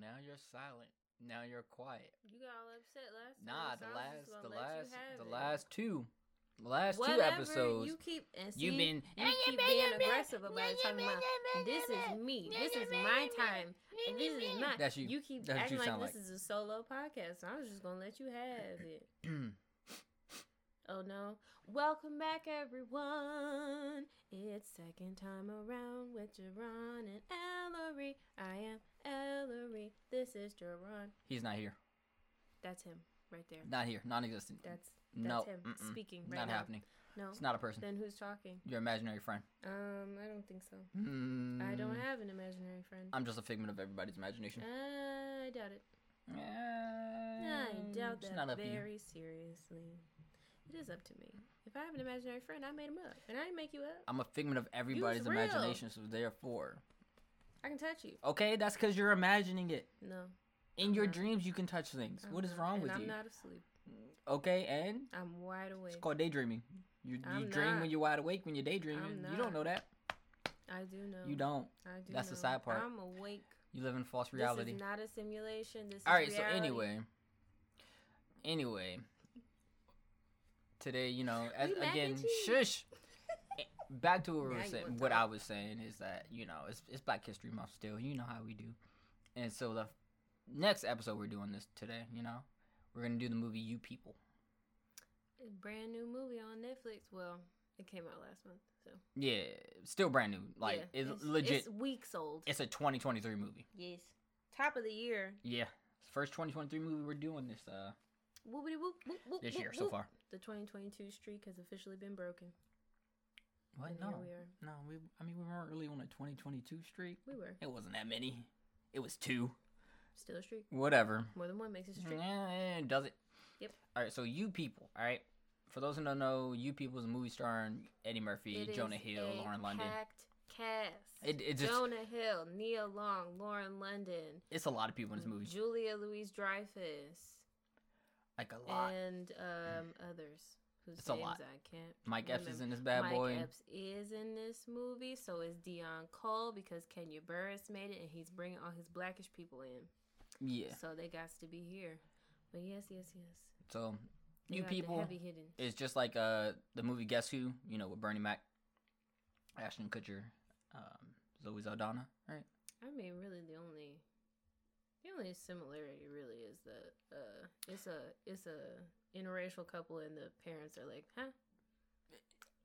now you're silent. Now you're quiet. You got all upset last time. Nah, the last, the last, the it. last two, the last Whatever, two episodes. You keep and see, You've been. you keep being aggressive about it, talking about this is me, this is my time, and this is not. That's you. You keep acting you like sound this is a solo podcast. So I was just gonna let you have it. Oh no. Welcome back everyone. It's second time around with Jerron and Ellery. I am Ellery. This is Jerron. He's not here. That's him right there. Not here. Non-existent. That's that's no. him mm-mm, speaking right Not now. happening. No. It's not a person. Then who's talking? Your imaginary friend. Um, I don't think so. Mm, I don't have an imaginary friend. I'm just a figment of everybody's imagination. I doubt it. Uh, I doubt that not up to you. very seriously. It is up to me. If I have an imaginary friend, I made him up, and I didn't make you up. I'm a figment of everybody's imagination, so therefore, I can touch you. okay, that's because you're imagining it. No. In your not. dreams, you can touch things. I'm what is wrong with I'm you? not asleep. Okay, and I'm wide awake. it's called daydreaming. You, you I'm dream not. when you're wide awake. When you're daydreaming, I'm you don't know that. I do know. You don't. I do. That's the know. sad part. I'm awake. You live in false reality. This is not a simulation. This All is right. So anyway, anyway, today, you know, as, again, shush. Back to what, we were saying, what. I was saying is that you know it's it's Black History Month still. You know how we do, and so the next episode we're doing this today. You know, we're gonna do the movie You People. A brand new movie on Netflix. Well, it came out last month, so Yeah, still brand new. Like yeah, it's, legit. It's weeks old. It's a 2023 movie. yes, top of the year. Yeah, first 2023 movie we're doing this uh Whoopity whoop whoop whoop. this year so far. The 2022 streak has officially been broken. What? And No, we are. no. We I mean we weren't really on a 2022 streak. We were It wasn't that many. It was two. still a streak. Whatever. More than one makes it a streak. Yeah, does it? Yep. All right. So you people. All right. For those who don't know, you people is a movie starring Eddie Murphy, It Jonah Hill, Lauren London. Packed cast. It it just Jonah Hill, Nia Long, Lauren London, it's a lot of people in this movie. Julia Louise Dreyfus, Like a lot. and um, others whose It's a names lot. I can't. Mike Epps is in this bad Mike boy. Epps is in this movie, so is Deon Cole because Kenya Barris made it, and he's bringing all his black-ish people in. Yeah. So they got to be here. But yes, yes, yes. So you people. It's just like uh the movie Guess Who, you know, with Bernie Mac, Ashton Kutcher, um, Zoe Saldana, right? I mean, really, the only only similarity really is that uh, it's a it's a interracial couple, and the parents are like, huh?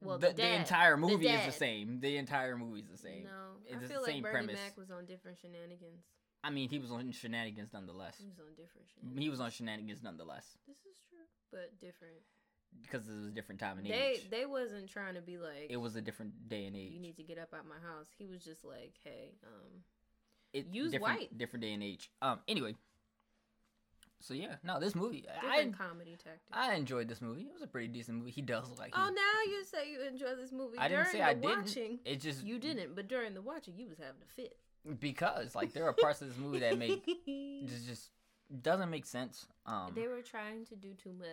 Well, the, the, dad, entire movie is the same. The entire movie is the same. No, It's I the feel same like Bernie premise. Mac was on different shenanigans. I mean, he was on shenanigans nonetheless. He was on different shenanigans. He was on shenanigans nonetheless This is true, but different. because it was a different time and They age. they wasn't trying to be like it was a different day and age. you need to get up out my house. He was just like, hey, um, it, use different, white. Different day and age. Um. Anyway. So yeah, no, this movie, different I comedy tactic. I enjoyed this movie. It was a pretty decent movie. He does like oh, he's- now you say you enjoy this movie. I didn't During say I didn't. watching, It just You didn't, but during the watching, you was having a fit. because like there are parts of this movie that make just just doesn't make sense. Um, they were trying to do too much.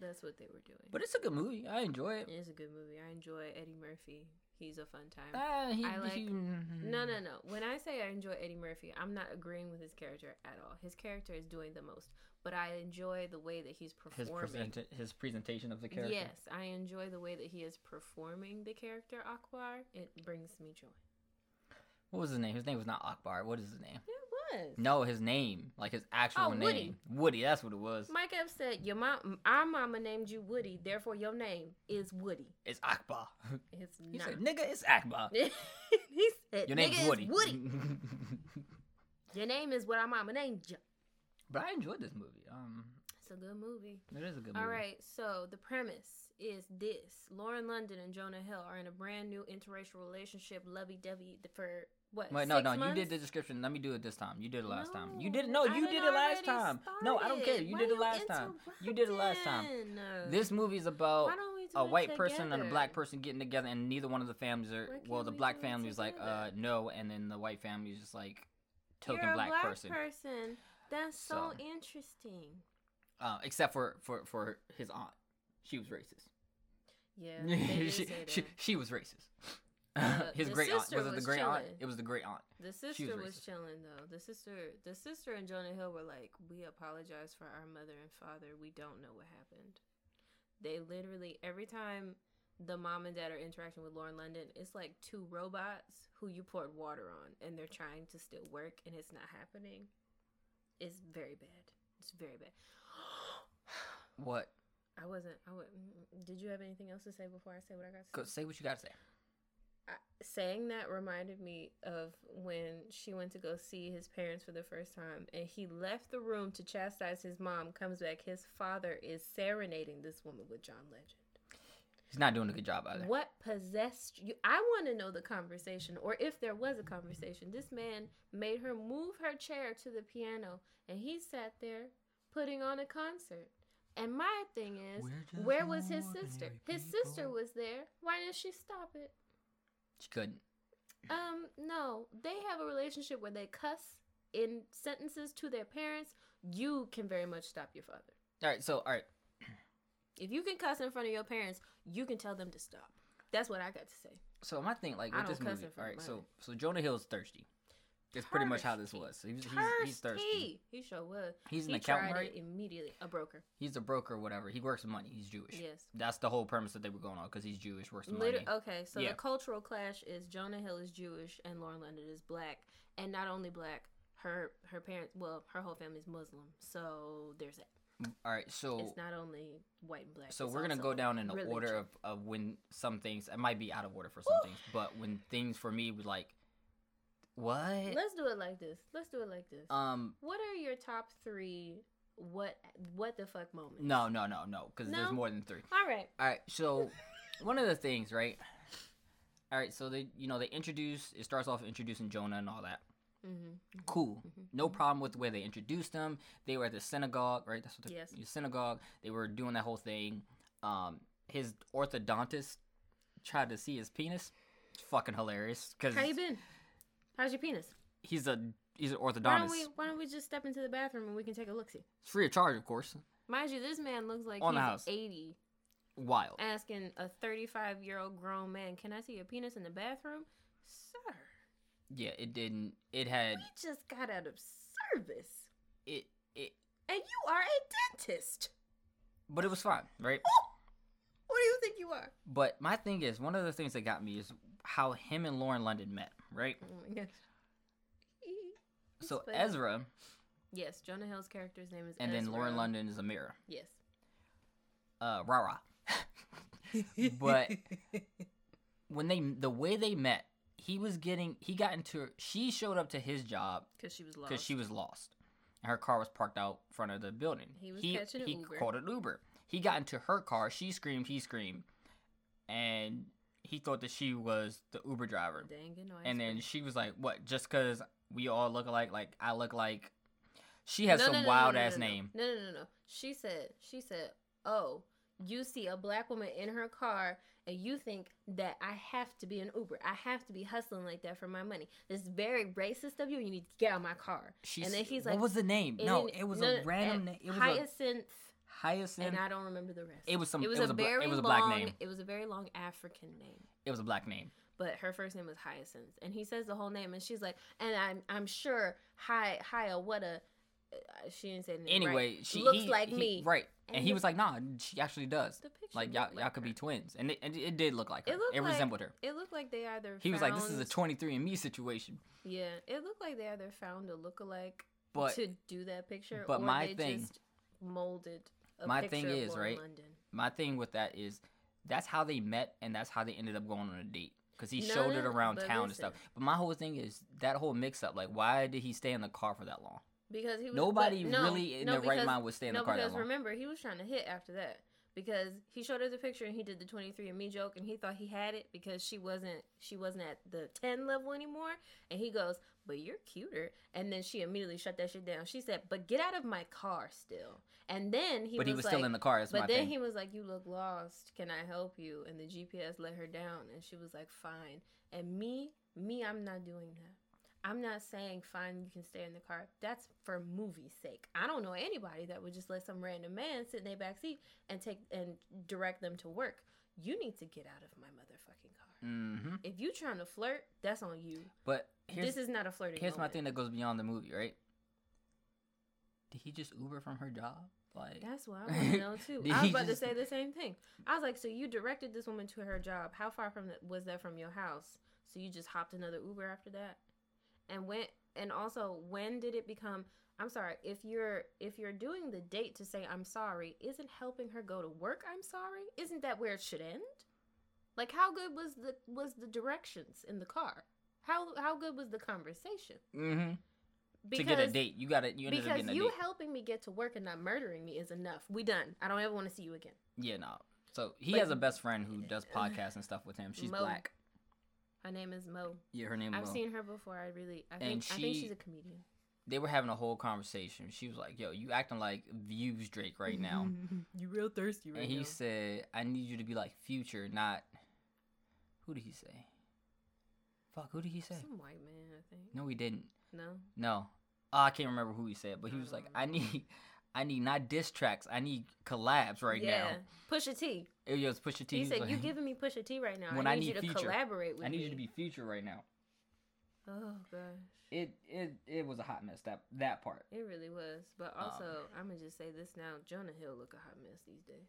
That's what they were doing. but it's a good movie. I enjoy it. it is a good movie. I enjoy Eddie Murphy. He's a fun time. Ah, he, I like- he- No, no, no. When I say I enjoy Eddie Murphy, I'm not agreeing with his character at all. His character is doing the most, but I enjoy the way that he's His performing. present his presentation of the character. Yes, I enjoy the way that he is performing the character Akbar. It brings me joy. What was his name? His name was not Akbar. What is his name? It was. No, his name, like his actual Oh, name, Woody. Woody. That's what it was. Mike Epps said, "Your mom, our mama named you Woody, therefore your name is Woody." It's Akbar. It's He not. said, "Nigga, it's Akbar. he said, Your name's "Nigga, it's Woody." Woody. Your name is what our mama named you. but I enjoyed this movie. Um, It's a good movie. it is a good movie. right, so the premise is this: Lauren London and Jonah Hill are in a brand new interracial relationship, lovey-dovey for what? Wait, no, no, you did the description. Let me do it this time. You did it last time. You did it. No, you did it last time. No, I don't care. You Why did it last time. You did it last time. This movie is about Why don't we do a it white person and a black person getting together, and neither one of the families are. Well, the we black family is like, uh, no, and then the white family is just like token You're a black, black person. person. That's so, So. interesting. Uh, except for for for his aunt, she was racist. Yeah, she, she she was racist. Uh, His great aunt was it the was great aunt? It was the great aunt. The She was sister was, chilling though. The sister, the sister and Jonah Hill were like, "We apologize for our mother and father. We don't know what happened." They literally every time the mom and dad are interacting with Lauren London, it's like two robots who you poured water on, and they're trying to still work, and it's not happening. It's very bad. It's very bad. What? I wasn't. I would. Did you have anything else to say before I say what I got to Go, say? say what you gotta say. I, saying that reminded me of when she went to go see his parents for the first time and he left the room to chastise his mom comes back his father is serenading this woman with john legend He's not doing a good job either. what possessed you i want to know the conversation or if there was a conversation this man made her move her chair to the piano and he sat there putting on a concert and my thing is We're where was his sister his sister was there why didn't she stop it She couldn't. um, no. They have a relationship where they cuss in sentences to their parents. You can very much stop your father. All right. So all right. If you can cuss in front of your parents, you can tell them to stop. That's what I got to say. So my thing, like I with don't this cuss movie, in front right. of So so Jonah Hill's thirsty. That's pretty much how this was. He's, he's, he's thirsty. He sure was. He's an he accountant, tried right? it immediately. A broker. He's a broker or whatever. He works with money. He's Jewish. Yes. That's the whole premise that they were going on because he's Jewish, works with Liter- money. okay, so Yeah. the cultural clash is Jonah Hill is Jewish and Lauren London is black, and not only black, her her parents, well, her whole family's Muslim. So there's that. All right. So It's not only white and black. so we're gonna go down in the order of, of when some things. It might be out of order for some things, but when things for me was like, what? Let's do it like this. Let's do it like this. Um. what are your top three? What what the fuck moments? No, no, no, no. Because there's more than three. All right. All right, so one of the things, right? All right, so they, you know, they introduce. It starts off introducing Jonah and all that. Mm-hmm. Cool, no problem with the way they introduced them. They were at the synagogue, right? That's what the Yes. the synagogue. They were doing that whole thing. Um, his orthodontist tried to see his penis. It's fucking hilarious because How you been? How's your penis? he's a he's an Why orthodontist. don't we Why don't we just step into the bathroom and we can take a look see? It's free of charge, of course. Mind you, this man looks like On the he's house. eighty, Wild. asking a thirty-five year old grown man, "Can I see your penis in the bathroom, sir?" Yeah, it didn't. It had We just got out of service, it it, and you are a dentist. but it was fine, right? Oh! What do you think you are? But my thing is, one of the things that got me is how him and Lauren London met, right? Oh my gosh. So funny. Ezra, Yes, Jonah Hill's character's name is and then Lauren London is Amira. Yes. Uh, rah rah. But when they, the way they met, he was getting, he got into, she showed up to his job Because she was lost. because she was lost, and her car was parked out front of the building. He was he, catching an he Uber. called an Uber. He got into her car. She screamed. He screamed, and he thought that she was the Uber driver. Dang no, And then she was like, "What? Just because we all look alike? Like I look like?" She has No, some no, wild ass name. No, no, no, no. She said, she said, oh, you see a black woman in her car and you think that I have to be an Uber. I have to be hustling like that for my money. This is very racist of you. You need to get out of my car. She and then he's like, what was the name? No, it was a random name. It was Hyacinth. a Hyacinth. And I don't remember the rest. It was some- It was, it was a, bla- it very was a long. black name. It was a very long African name. it was a black name. but her first name was Hyacinth, and he says the whole name, and she's like, and I'm I'm sure Hi Hya what a uh, she didn't say the name Anyway, right. she looks he- like he- me, right? And, And he was like, "Nah, she actually does. The picture Like y'all, looked y'all could her. be twins." And it, and it did look like her. It looked it like- resembled her. It looked like they either He was like, "This is a found- 23andMe situation." yeah. It looked like they either found a lookalike But to do that picture, but or my they thing- just molded. My thing is, right, London. my thing with that is that's how they met and that's how they ended up going on a date because he No, showed no, it around town and stuff. but my whole thing is that whole mix up like why did he stay in the car for that long? Because he was nobody but no, really in their right mind would stay in the car that because long. remember he was trying to hit after that because he showed her the picture and he did the 23andMe joke and he thought he had it because she wasn't she wasn't at the 10 level anymore. And he goes but you're cuter. And then she immediately shut that shit down. She said but get out of my car still. And then he but was he was like, still in the car but then thing. he was like you look lost. Can i help you? And the gps let her down and she was like fine. And me me i'm not doing that I'm not saying fine, you can stay in the car. That's for movie's sake. I don't know anybody that would just let some random man sit in their back seat and take and direct them to work. you need to get out of my motherfucking car. Mm-hmm. If you trying to flirt, that's on you. But this is not a flirting. here's my thing that goes beyond the movie, right? Did he just Uber from her job? Like, That's what I want to know too. I was about just- to say the same thing. I was like, so you directed this woman to her job. How far from the, was that from your house? So you just hopped another Uber after that, and went. And also, when did it become? I'm sorry. If you're if you're doing the date to say I'm sorry, isn't helping her go to work I'm sorry? Isn't that where it should end? Like how good was the was the directions in the car? How how good was the conversation? mm-hmm. to get a date, you gotta you ended because you date. helping me get to work and not murdering me is enough. We done. I don't ever want to see you again. yeah, no. So he But- has a best friend who does podcasts and stuff with him. She's Mo. black. Her name is Mo. Yeah, her name. I've Mo. seen her before. I really, I And think, I think she's a comedian. They were having a whole conversation. She was like, "Yo, you acting like Views Drake right now." you real thirsty right and he said, "I need you to be like Future, not." Who did he say? Fuck, who did he say? Some white man, I think. No, he didn't. No. No, oh, I can't remember who he said, but he was don't like, um, "I need, I need not diss tracks. I need collabs right yeah. now." Pusha T. It was Pusha T. He said, like, "You giving me Pusha T right now. When I I need, need you to Future. collaborate with I need me." you to be Future right now." Oh gosh, It it it was a hot mess that that part. it really was. But Um, also, I'm gonna just say this now: Jonah Hill look a hot mess these days.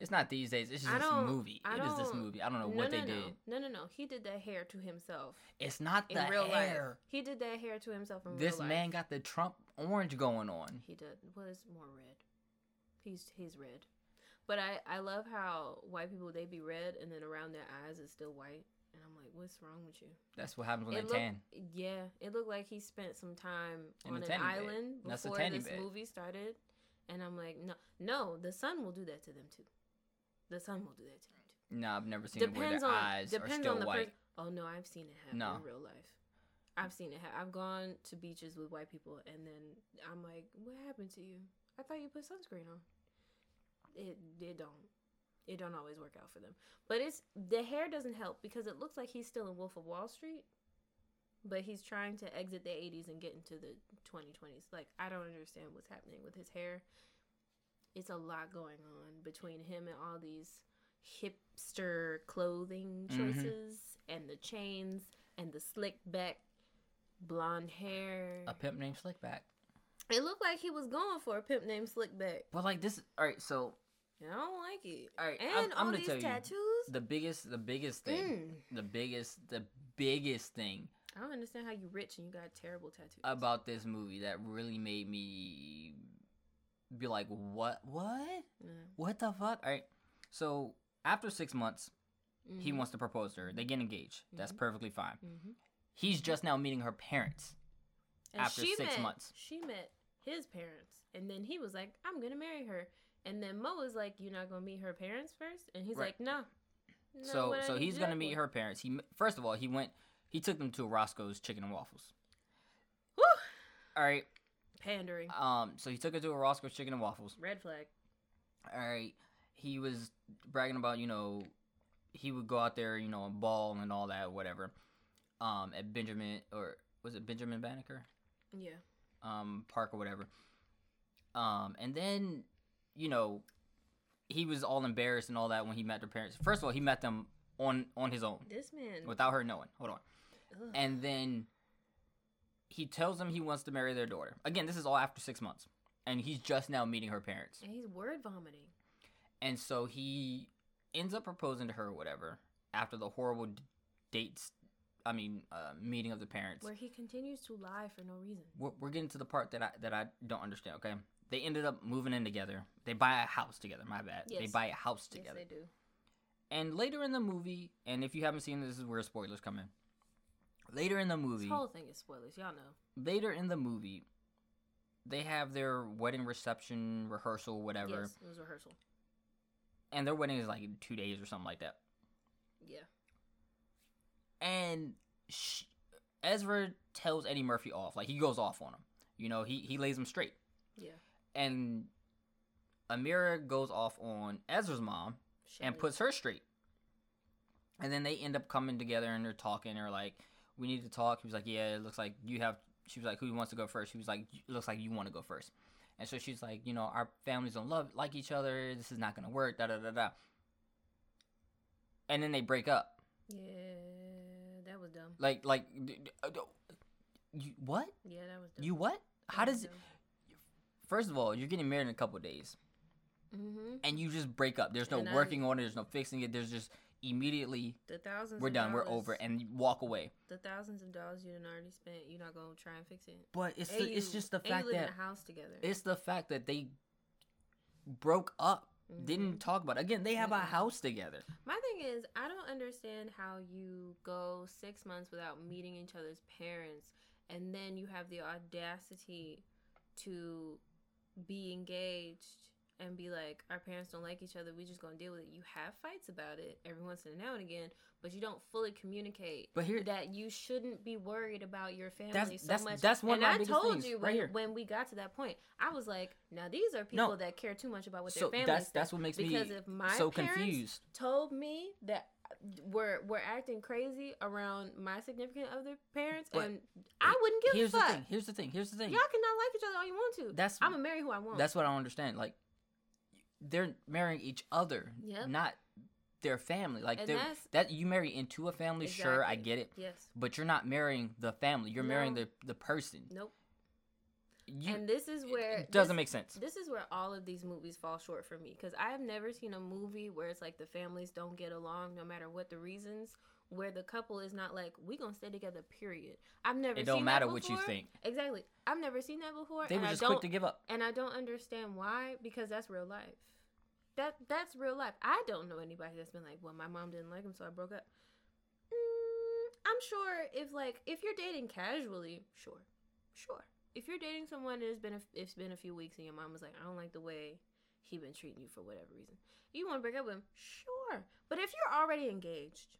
It's not these days. It's just this movie. I It is this movie. I don't know no, what no, they no. did. No, no, no. He did that hair to himself It's not in the real hair. life. He did that hair to himself in This real life. man got the Trump orange going on. He did. Well, more red. He's he's red. But I I love how white people they be red and then around their eyes it's still white. And I'm like, what's wrong with you? That's what happens when it they tan. yeah, it looked like he spent some time In on an bed. island That's before this bed. movie started. And I'm like, no, no, the sun will do that to them too. The sun will do that to them too. No, I've never seen it where their on eyes are still on the white. person. Oh no, I've seen it happen No. in real life. I've seen it. I've gone to beaches with white people, and then I'm like, "What happened to you? I thought you put sunscreen on." It it don't it don't always work out for them, but it's the hair doesn't help because it looks like he's still in Wolf of Wall Street, but he's trying to exit the 80s and get into the 2020s. Like I don't understand what's happening with his hair. It's a lot going on between him and all these hipster clothing Mhm. choices and the chains and the slick back blonde hair. A pimp named Slickback. It looked like he was going for a pimp named Slickback. But like this, all right. So I don't like it. all right, And I'm, I'm all gonna these tell you tattoos. the biggest, the biggest thing, Mm. the biggest, the biggest thing I don't understand how you rich and you got terrible tattoos. about this movie that really made me be like, what, what, Yeah. what the fuck? All right. So after six months, he Mhm. wants to propose to her. They get engaged. That's Mhm. perfectly fine. Mhm. He's just now meeting her parents. And after six met- months. She met his parents, and then he was like, "I'm gonna marry her." And then Mo was like, "You're not gonna meet her parents first? And he's Right. like, "No." No, so so he's gonna meet her parents. He first of all he went he took them to Roscoe's Chicken and Waffles. Woo! All right. Pandering. Um. So he took her to a Roscoe's Chicken and Waffles. Red flag. All right. He was bragging about you know he would go out there you know and ball and all that whatever. Um. At Benjamin or was it Benjamin Banneker? Yeah. um, park or whatever. Um, and then, you know, he was all embarrassed and all that when he met their parents. First of all, he met them on on his own This man. without her knowing. Hold on. ugh. And then he tells them he wants to marry their daughter. Again, this is all after six months, and he's just now meeting her parents. And he's word vomiting. And so he ends up proposing to her or whatever after the horrible d- dates. I mean, uh, meeting of the parents. Where he continues to lie for no reason. we're, we're getting to the part that I that I don't understand. Okay, they ended up moving in together. They buy a house together. My bad. Yes. They buy a house together. Yes, they do. and later in the movie, and if you haven't seen this, this is where spoilers come in. Later in the movie, This whole thing is spoilers. Y'all know. later in the movie, they have their wedding reception rehearsal, whatever, Yes, it was rehearsal. and their wedding is like two days or something like that. Yeah. And sh- Ezra tells Eddie Murphy off, like he goes off on him. You know, he he lays him straight. Yeah. and Amira goes off on Ezra's mom and puts her straight. And then they end up coming together and they're talking. They're like, "We need to talk." He was like, "Yeah, it looks like you have." She was like, "Who wants to go first? He was like, "It looks like you want to go first. And so she's like, "You know, our families don't love like each other. This is not gonna work." Da da da da. and then they break up. Yeah, dumb. Like like uh, you what? Yeah, that was dumb. You what? How does it First of all, you're getting married in a couple of days Mm-hmm. and you just break up. There's no And I- working on it, there's no fixing it. There's just immediately The thousands. we're done, we're over and you walk away. The thousands of dollars you done already spent, you're not gonna try and fix it. But it's the, it's just the fact you live that in a house together. it's the fact that they broke up. Didn't mm-hmm. talk about it. Again, they have a Mm-mm. house together. My thing is, I don't understand how you go six months without meeting each other's parents, and then you have the audacity to be engaged and be like, our parents don't like each other. We just gonna deal with it. You have fights about it every once in a now and again, but you don't fully communicate But here that you shouldn't be worried about your family That's- so that's- much. that's one of and my I biggest told things, you right when, here. when we got to that point, I was like, now these are people No. that care too much about what so their family. that's that's what makes because me if my so parents confused. told me that we're we're acting crazy around my significant other parents, But and I wouldn't give Here's a fuck. the thing. Here's the thing. Here's the thing. Y'all cannot like each other all you want to. That's I'm gonna marry who I want. that's what I don't understand. Like they're marrying each other, Yep. not their family. Like And they're that's- that you marry into a family, sure, I get it. yes. But you're not marrying the family. You're marrying the the person. Nope. You, and this is where it doesn't this- make sense. This is where all of these movies fall short for me because I have never seen a movie where it's like the families don't get along no matter what the reasons. Where the couple is not like we gonna stay together. Period. I've never. It don't seen matter that what you think. Exactly. I've never seen that before. They and were I just don't, quick to give up. and I don't understand why because that's real life. That that's real life. I don't know anybody that's been like, well, my mom didn't like him, so I broke up. Mm, I'm sure if like if you're dating casually, sure, sure. If you're dating someone and it's been a, it's been a few weeks and your mom was like, I don't like the way he been treating you for whatever reason, you want to break up with him, sure. But if you're already engaged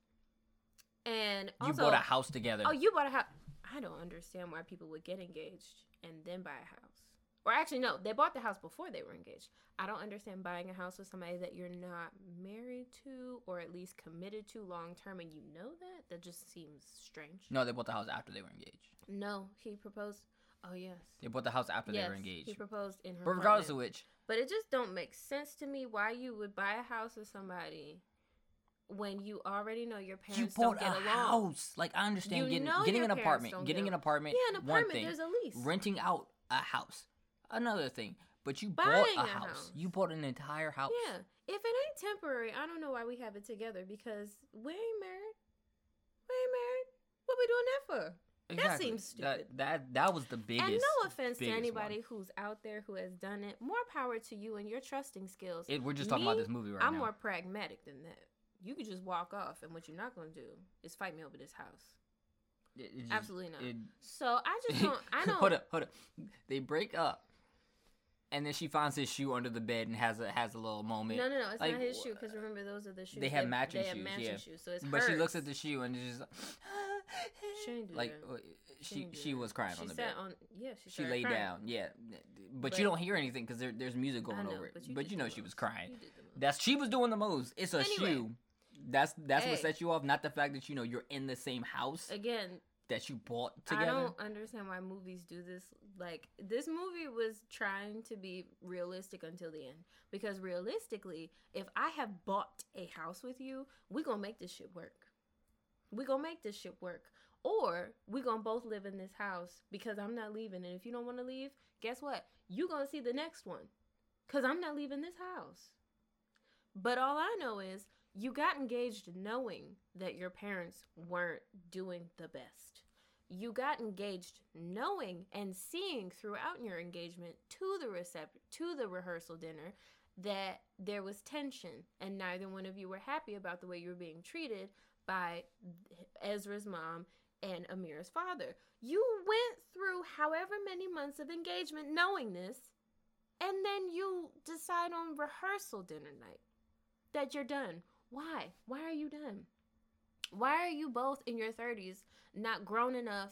and You bought a house together. Oh, you bought a house. I don't understand why people would get engaged and then buy a house. Or actually, no, they bought the house before they were engaged. I don't understand buying a house with somebody that you're not married to or at least committed to long term and you know that. That just seems strange. no, they bought the house after they were engaged. No, he proposed. Oh yes, They bought the house after yes, they were engaged. he proposed in her. But regardless of which, but it just don't make sense to me why you would buy a house with somebody when you already know your parents you bought don't a get along. house. Like I understand You getting getting an apartment, getting get an apartment. Yeah, an one apartment. thing. There's a lease. renting out a house another thing but you Buying bought a a house. house. you bought an entire house Yeah. If it ain't temporary, I don't know why we have it together because we ain't married. We ain't married. What we doing that for? That seems stupid. that that was the biggest and no offense to anybody one. who's out there who has done it. More power to you and your trusting skills. it, we're just talking about this movie right I'm now more pragmatic than that. You could just walk off, and what you're not gonna do is fight me over this house. It- it just- Absolutely not. So I just don't. I don't. hold up hold up they break up and then she finds his shoe under the bed and has a has a little moment No, no, no. It's Like, not his shoe because remember those are the shoes. They have matching they have shoes, matching yeah. shoes, so it's but she looks at the shoe and it's just She ain't do like uh, She she she was crying she on the sat bed On, yeah, she, she laid crying. down yeah but, But- you don't hear anything because there, there's music going know, over it but but you you, know she was crying You did the most. that's she was doing the most it's a Anyway. shoe that's that's what sets you off not the fact that you know you're in the same house Again, that you bought together. I don't understand why movies do this. Like this movie was trying to be realistic until the end. Because realistically, if I have bought a house with you, we gonna make this shit work. We gonna make this shit work. Or we gonna both live in this house because I'm not leaving. And if you don't want to leave, guess what? You gonna see the next one. Cause I'm not leaving this house. But all I know is you got engaged knowing that your parents weren't doing the best. You got engaged knowing and seeing throughout your engagement to the recep- to the rehearsal dinner that there was tension and neither one of you were happy about the way you were being treated by Ezra's mom and Amira's father. You went through however many months of engagement knowing this and then you decide on rehearsal dinner night that you're done. Why? Why are you done? Why are you both in your 30s not grown enough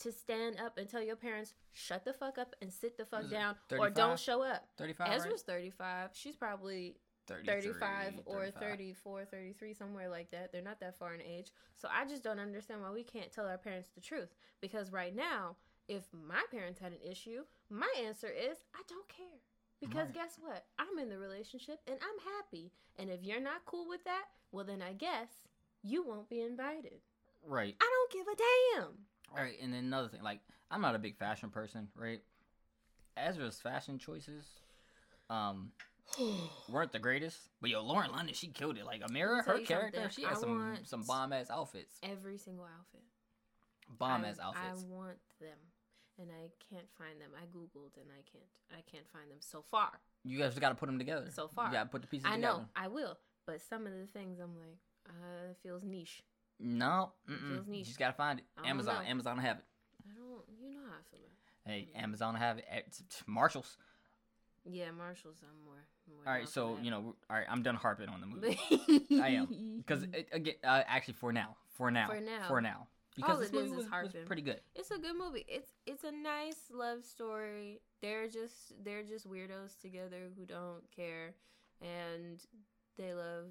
to stand up and tell your parents, shut the fuck up and sit the fuck down or don't show up? 35 Ezra's 35. She's probably 35 or 35. 34, 33, somewhere like that. They're not that far in age. So I just don't understand why we can't tell our parents the truth. Because right now, if my parents had an issue, my answer is I don't care. Because Right. guess what? I'm in the relationship and I'm happy. And if you're not cool with that, well, then I guess you won't be invited. Right. I don't give a damn. All right, and then another thing, like I'm not a big fashion person, right? Ezra's fashion choices, um, weren't the greatest, but yo, Lauren London, she killed it. Like Amira, her character, something, she had I some some bomb ass outfits, Every single outfit. Bomb ass outfits. I want them. And I can't find them. I googled and I can't. I can't find them so far. you guys got to put them together. So far. you got to put the pieces together. I together. know I will, but some of the things I'm like, uh, it feels niche. No, feels you just gotta find it. I don't Amazon, know. Amazon have it. I don't. You know how I feel about. Hey, Amazon have it. It's- it's Marshalls. Yeah, Marshalls. I'm more. more All right, so you know, we're- all right, I'm done harping on the movie I am, because again, uh, actually, for now, for now, For now. for now, because this it is movie is was, was harping. pretty good. it's a good movie. It's it's a nice love story. They're just they're just weirdos together who don't care, and they love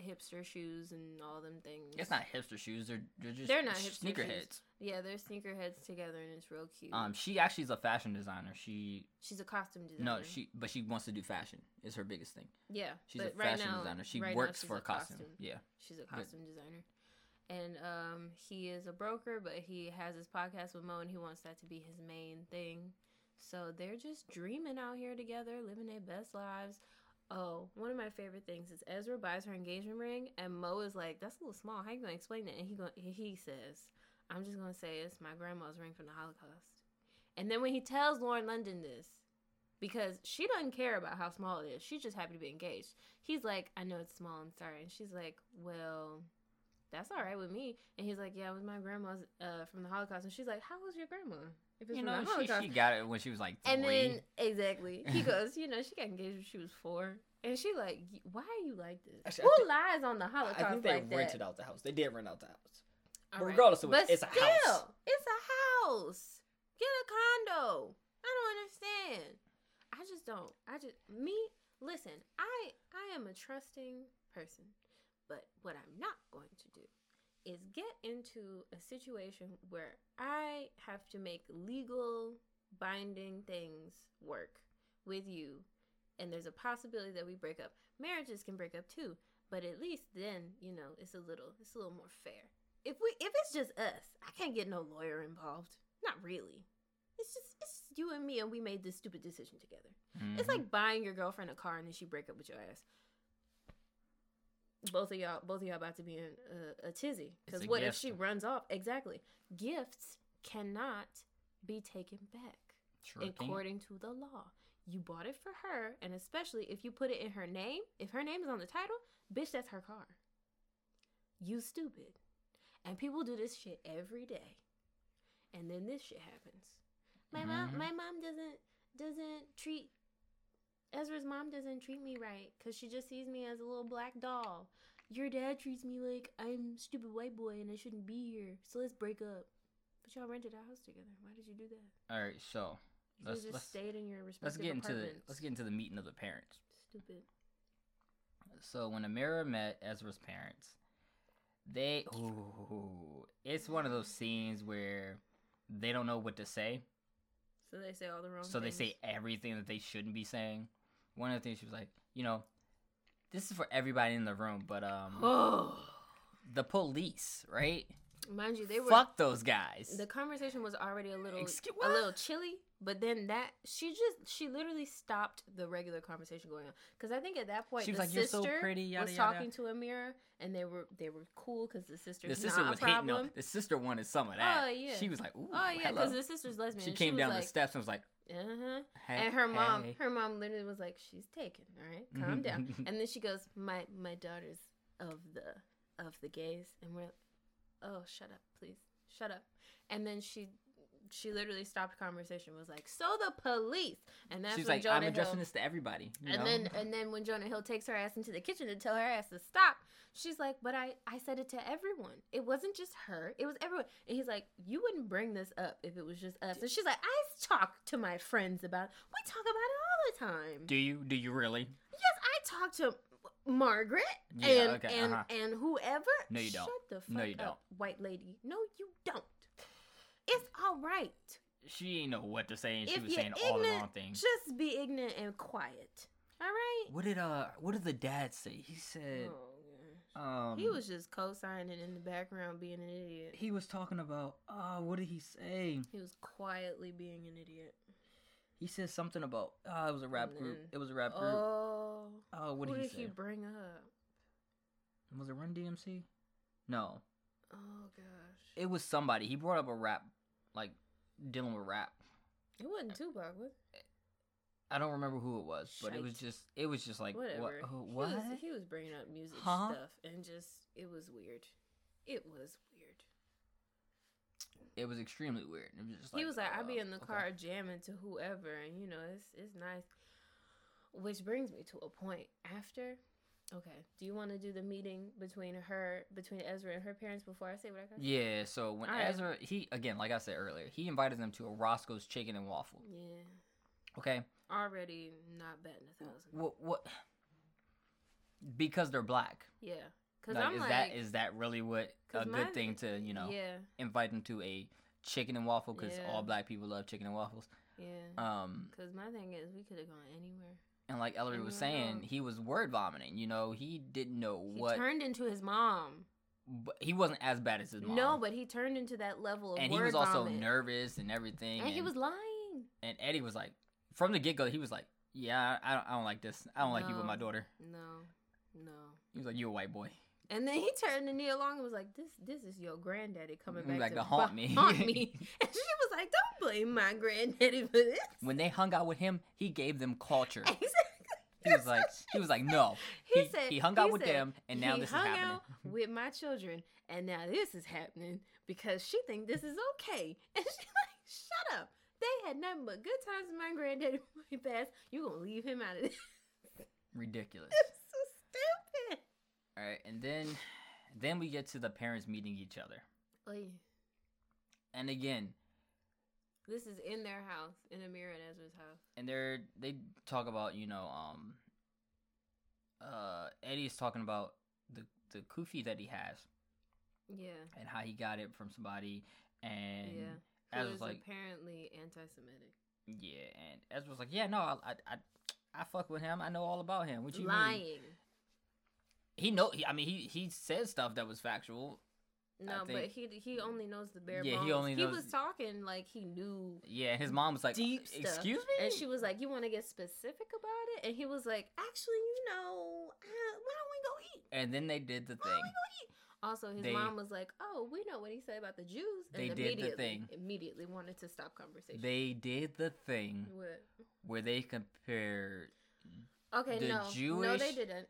hipster shoes and all them things. It's not hipster shoes. They're they're just They're not hipster sneakerheads. Yeah, they're sneakerheads together, and it's real cute. Um, she actually is a fashion designer. She She's a costume designer. no, she but she wants to do fashion. Is her biggest thing. yeah, She's a right fashion now, designer. She right works for a costume. Yeah. She's a costume designer. And um, he is a broker, but he has his podcast with Mo, and he wants that to be his main thing. So they're just dreaming out here together, living their best lives. Oh, one of my favorite things is Ezra buys her engagement ring, and Mo is like, "That's a little small. How you gonna explain it?" And he go, he says, "I'm just gonna say it's my grandma's ring from the Holocaust." And then when he tells Lauren London this, because she doesn't care about how small it is, she's just happy to be engaged. He's like, "I know it's small. I'm sorry." And she's like, "Well." That's all right with me, and he's like, "Yeah, it was my grandma's uh, from the Holocaust." And she's like, "How was your grandma?" If it's You know, she, Holocaust, she got it when she was like three. and then exactly, he goes, you know, she got engaged when she was four, and she like, why are you like this? Actually, Who think- lies on the Holocaust I think they like rented that? out the house. They did rent out the house. All but right. regardless of but which, it's a still, house. It's a house. Get a condo. I don't understand. I just don't. I just me. Listen, I I am a trusting person, but what I'm not going to do is get into a situation where I have to make legal binding things work with you and there's a possibility that we break up. Marriages can break up too, but at least then, you know, it's a little it's a little more fair. If we if it's just us, I can't get no lawyer involved. Not really. It's just it's just you and me and we made this stupid decision together. It's Mhm. like buying your girlfriend a car and then she break up with your ass. Both of y'all, both of y'all about to be in a, a tizzy. Because what if she runs off? Exactly. Gifts cannot be taken back Sure can. according to the law. You bought it for her, and especially if you put it in her name, if her name is on the title, bitch, that's her car. You stupid. And people do this shit every day. And then this shit happens. My Mhm. mom my mom doesn't doesn't treat Ezra's mom doesn't treat me right cuz she just sees me as a little black doll. Your dad treats me like I'm stupid white boy and I shouldn't be here. So let's break up. But y'all rented a house together. Why did you do that? All right, so You let's just let's, stayed in your let's respective get into the let's get into the meeting of the parents. Stupid. So when Amira met Ezra's parents, they ooh, it's one of those scenes where they don't know what to say, So they say all the wrong so they say everything that they shouldn't be saying. One of the things she was like, you know, this is for everybody in the room, but um, Oh. the police, right? Mind you, they were Fuck those guys. the conversation was already a little Excuse- a little chilly but then that she just she literally stopped the regular conversation going on because i think at that point She was the like, "You're so sister pretty," yada, was yada. talking to amira and they were they were cool because the sister's the sister not was a hating on. The sister wanted some of that. Oh, yeah. She was like, ooh, oh yeah because the sister's lesbian She came was down like, the steps and was like, uh-huh. Hey, and her mom hey. her mom literally was like she's taken all right? Calm down. And then she goes my my daughter's of the of the gays. And we're oh shut up please. Shut up. And then she she literally stopped conversation was like so the police and that's She's when like, jonah I'm addressing hill this to everybody. and know? then and then when jonah hill takes her ass into the kitchen to tell her ass to stop she's like but i i said it to everyone it wasn't just her it was everyone and he's like you wouldn't bring this up if it was just us and she's like i talk to my friends about it. we talk about it all the time do you do you really? Yes, I talked to Margaret Yeah, and okay, and uh-huh. and whoever. No, you don't. Shut the fuck No, you up, don't. white lady. No, you don't. It's all right. she ain't know what to say, and she If was saying all the wrong things. Just be ignorant and quiet. All right. What did uh What did the dad say? He said, Oh, um, he was just co-signing in the background, being an idiot. he was talking about uh what did he say? He was quietly being an idiot. He said something about uh it was a rap And group. It was a rap group. Oh, Oh, what did he say? did say? he bring up? Was it Run DMC? No, Oh gosh, it was somebody. He brought up a rap, like dealing with rap. it wasn't Tupac, was it? I don't remember who it was, but it was just it was just like Whatever. what? what? He was, he was bringing up music Huh? stuff and just it was weird. It was weird. It was extremely weird. It was just like he was like, uh, "I be in the okay. car jamming to whoever," and you know, it's it's nice. Which brings me to a point after. Okay, do you want to do the meeting between her, between Ezra and her parents before I say what I got? Yeah, so when Alright. Ezra, he again, like I said earlier, he invited them to a Roscoe's Chicken and Waffle. Yeah, Okay, already not batting a thousand. what what? Because they're black. Yeah, because Like, I'm is like, that is that really what a good my- thing to you know yeah, invite them to a chicken and waffle because Yeah. all black people love chicken and waffles. yeah. Um, Because my thing is, we could have gone anywhere. And like Ellery was saying, he was word vomiting. You know, he didn't know what He what. turned into his mom. but he wasn't as bad as his mom. No, but he turned into that level of and he word was also vomit. nervous and everything. and he was lying. and Eddie was like, from the get go, he was like, "Yeah, I don't, I don't like this. I don't like you with my daughter." No, no. He was like, "You a white boy." And then he turned to Nia Long and was like, "This, this is your granddaddy coming Mm, back like to to haunt me." haunt me." And she was like, "Don't blame my granddaddy for this." When they hung out with him, he gave them culture. Exactly. He was like, he was like, "No." He, He, said he hung out he with said, them, and now this is happening. out with my children, and now this is happening because she think this is okay. And she like, shut up. They had nothing but good times with my granddaddy when he passed. You gonna leave him out of this? Ridiculous. It's so stupid. All right, and then, then we get to the parents meeting each other, Like, and again, this is in their house, in Amir and Ezra's house. and they're they talk about you know um uh Eddie's talking about the the kufi that he has Yeah. and how he got it from somebody and yeah. Ezra was like apparently anti-Semitic. yeah and Ezra was like yeah no I I I, I fuck with him I know all about him what you mean Lying. He know he, I mean he he said stuff that was factual No, but he he only knows the bare Yeah, bones. he only knows- He was talking like he knew yeah his mom was like deep stuff. excuse me And she was like, "You want to get specific about it?" And he was like, "Actually, you know, uh, why don't we go eat? and then they did the Why don't thing we go eat?" Also, his They- mom was like, "Oh, we know what he said about the Jews." And They did the immediately, thing. Immediately wanted to stop conversation. they did the thing what? where they compared Okay, the no, no, they didn't.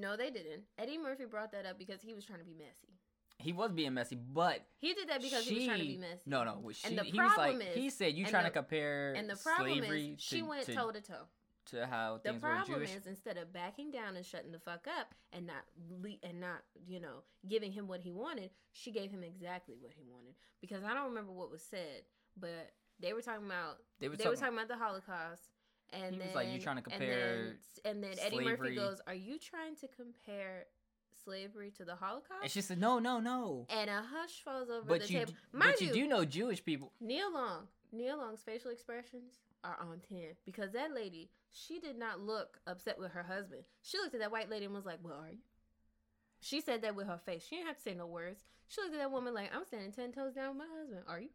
No, they didn't. Eddie Murphy brought that up because he was trying to be messy. he was being messy but He did that because he was trying to be messy. No, no. She, And the he was like, problem he said, you trying to compare And the problem slavery is, she to, went toe to toe. to how The things problem is instead of backing down and shutting the fuck up and not le- and not you know giving him what he wanted, she gave him exactly what he wanted. Because I don't remember what was said, but they were talking about they were they talking, were talking about the Holocaust. And He then, was like, "You trying to and compare then, and then Eddie Murphy goes, "Are you trying to compare slavery to the Holocaust?" and she said, no, no, no. And a hush falls over But the you, table. Mind but you, do know Jewish people. Nia Long, Nia Long's facial expressions are on 10 because that lady, she did not look upset with her husband. She looked at that white lady and was like, "What are you? She said that with her face. She didn't have to say no words. She looked at that woman like, I'm standing 10 toes down with my husband. Are you?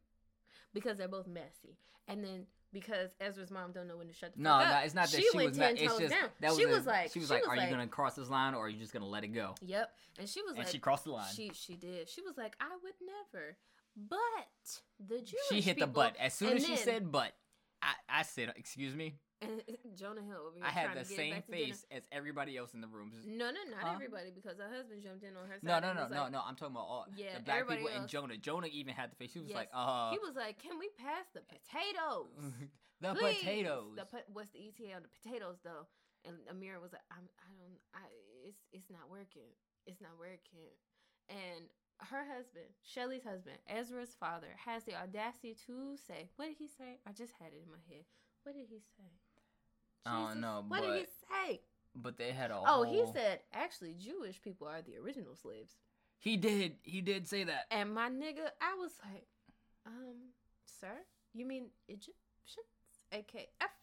Because they're both messy. And then because Ezra's mom don't know when to shut the No, fuck up, no, it's not that she she, went was 10 not. It's toes just down. that was she a- was like, she was like, are like, you gonna cross this line or are you just gonna let it go? Yep. And she was And like, she crossed the line. she she did. She was like, I would never. But the Jewish She hit the people- butt as soon as she then- said "but." I, I said, "Excuse me." Jonah Hill over here I had the same back to dinner. face as everybody else in the room. Just- No, no, not Huh? everybody because her husband jumped in on her side. no, no, no, no, like- no. I'm talking about all Yeah, the black people and. Jonah. Jonah even had the face. He was Yes. like, "Uh, he was like, "Can we pass the potatoes? the Please." potatoes." The po- what's the ETA on the potatoes though?" And Amira was like, "I'm, I don't, I, it's, it's not working. It's not working." And her husband, Shelly's husband, Ezra's father, has the audacity to say, "What did he say? I just had it in my head. What did he say?" I don't know, What did he say? but they had a Oh, he said actually Jewish people are the original slaves. he did he did say that. And my nigga, I was like, um, sir, You mean Egyptians, aka Africans?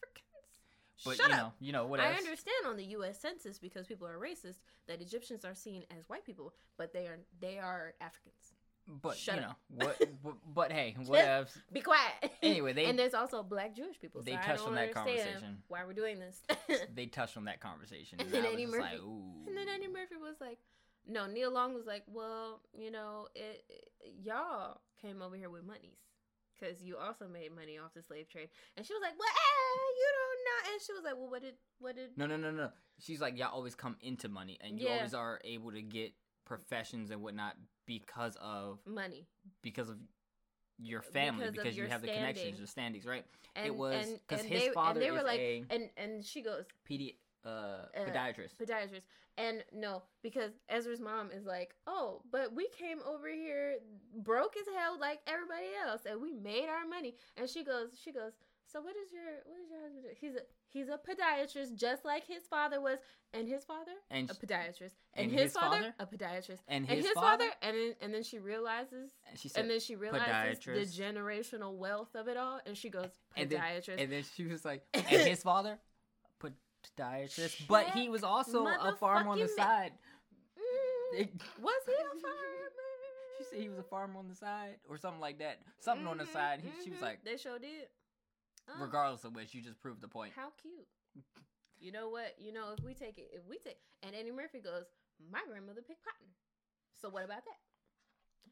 But Shut you up. know, you know what I else? understand on the U.S. Census because people are racist that Egyptians are seen as white people, but they are they are Africans. But Shut you up. know what? but, but hey, what else? Be quiet. Anyway, they- and there's also black Jewish people. they so I touched don't on that conversation. Why we're doing this? They touched on that conversation, and, And then Eddie just like, ooh. And then Eddie Murphy was like, no, Nia Long was like, well, you know, it, it- y'all came over here with monies. Because you also made money off the slave trade. And she was like, well, eh, you don't know. And she was like, well, what did, what did, No, no, no, no. She's like, y'all always come into money, and you Yeah. always are able to get professions and whatnot because of money? because of your family, Because because, you have the connections, the standings, right? And, it was because his they, father and they were is like, a and, and she goes, pedi- uh, Uh, podiatrist. podiatrist. And no, because Ezra's mom is like, oh, but we came over here broke as hell like everybody else, and we made our money. And she goes, she goes, so what is your what is your husband do? He's a he's a podiatrist, just like his father was, and his father and a podiatrist, and, and his, his father, father? a podiatrist, and and his, his, father, father, and then and then she realizes. and she said, And then she realizes the generational wealth of it all, and she goes And then- podiatrist. and then she was like, and his father, podiatrist, but he was also a farmer on the side. Mm, was he a farmer? She said he was a farmer on the side or something like that. Something on the Mhm, side. He, She was mhm. like, they sure did. Oh, regardless of which, you just proved the point. how cute. You know what? You know if we take it, if we take, and Eddie Murphy goes, my grandmother picked cotton. So what about that?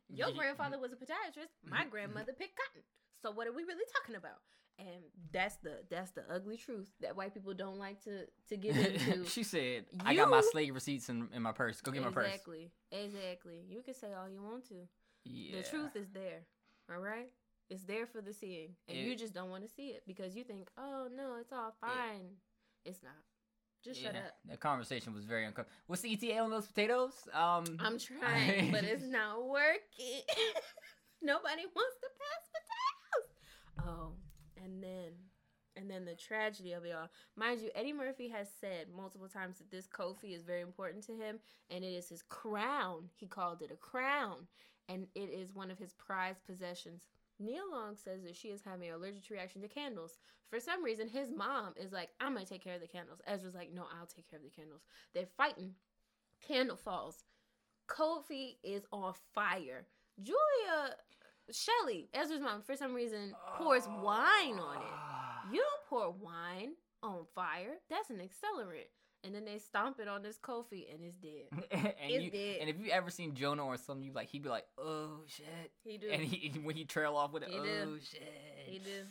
Your grandfather was a podiatrist. My grandmother picked cotton. So what are we really talking about? And that's the that's the ugly truth that white people don't like to to get into. she said, "I got my slave receipts in, in my purse. Go get my purse." exactly, exactly. You can say all you want to. Yeah. The truth is there. All right? It's there for the seeing. And you just don't want to see it because you think, oh, no, it's all fine. It's not. Just shut up. The conversation was very uncomfortable. What's the ETA on those potatoes? Um, I'm trying, but it's not working. Nobody wants to pass potatoes. Oh, and then, and then the tragedy of it all. Mind you, Eddie Murphy has said multiple times that this kufi is very important to him, and it is his crown. He called it a crown, and it is one of his prized possessions. Nia Long says that she is having an allergic reaction to candles. For some reason, his mom is like, I'm gonna take care of the candles. Ezra's like, No, I'll take care of the candles. They're fighting. Candle falls. kufi is on fire. Julia Shelly, Ezra's mom, for some reason, pours wine on it. Ah. You don't pour wine on fire. That's an accelerant. And then they stomp it on this kufi and it's dead. and, It's you, dead. and if you ever seen Jonah or something, you like he'd be like, "Oh shit," He do. and he when he trail off with it, He "Oh do. shit." He did.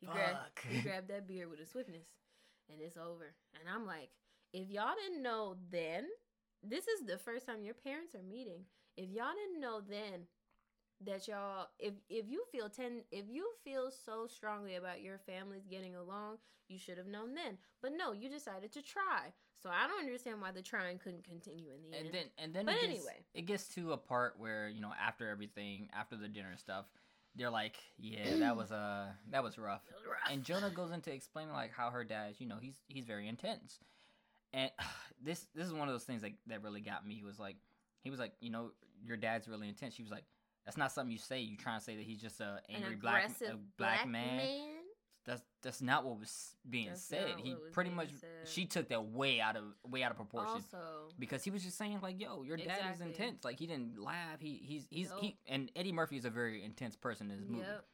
He grabbed, Fuck. he grabbed that beer with a swiftness, and it's over. And I'm like, if y'all didn't know then, this is the first time your parents are meeting. If y'all didn't know then that y'all, if if you feel ten, if you feel so strongly about your families getting along, you should have known then. But no, you decided to try. So I don't understand why the trying couldn't continue in the and end. then and then But it gets, anyway. it gets to a part where you know after everything after the dinner stuff they're like yeah that was uh that was rough was rough. and jonah goes into explaining like how her dad you know he's he's very intense and this this is one of those things that, that really got me he was like he was like you know your dad's really intense she was like that's not something you say you trying to say that he's just a An angry black a black, man. That's that's not what was being That's said he pretty much said. she took that way out of way out of proportion Also, because he was just saying like, "Yo, your dad is intense." Like he didn't laugh. He he's he's Nope. he and Eddie Murphy is a very intense person in this movie, yep.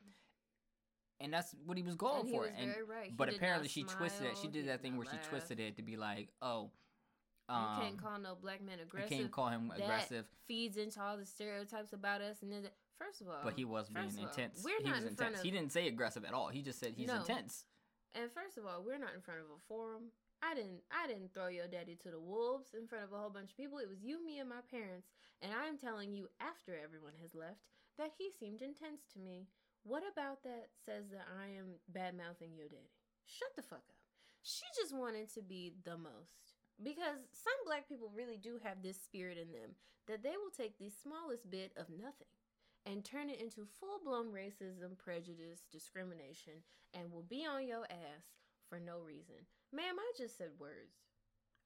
and that's what he was going and for. He was and very right. But apparently she twisted it. She did that thing where she twisted it to be like, "Oh, You um, can't call no black man you aggressive. can't call him That aggressive." feeds into all the stereotypes about us. And then, first of all, But he was being all, intense. we're he not was in front intense. of. He didn't say aggressive at all. He just said he's No. intense. And first of all, we're not in front of a forum. I didn't. I didn't throw your daddy to the wolves in front of a whole bunch of people. It was you, me, and my parents. And I am telling you, after everyone has left, that he seemed intense to me. What about that says that I am bad mouthing your daddy? Shut the fuck up. She just wanted to be the most. Because some black people really do have this spirit in them that they will take the smallest bit of nothing and turn it into full blown racism, prejudice, discrimination, and will be on your ass for no reason. Ma'am, I just said words.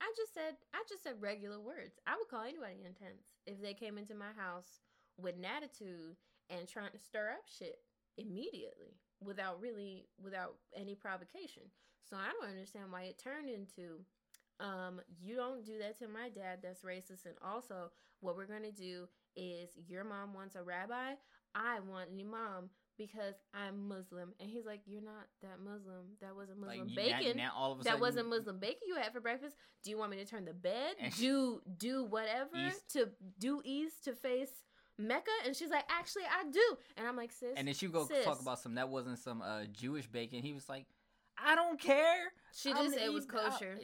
I just said I just said regular words. I would call anybody intense if they came into my house with an attitude and trying to stir up shit immediately. without really without any provocation. So I don't understand why it turned into um you don't do that to my dad that's racist and also what we're going to do is your mom wants a rabbi, I want an imam because I'm Muslim. And he's like, You're not that Muslim. That wasn't Muslim you- bacon. Now, now all of a that sudden, wasn't Muslim bacon you had for breakfast. Do you want me to turn the bed? Do do whatever East. to do east to face Mecca? And she's like, Actually, I do. And I'm like, Sis. And then she go sis. talk about some that wasn't some uh Jewish bacon. He was like, I don't care. She I'm gonna say it was I'll- kosher.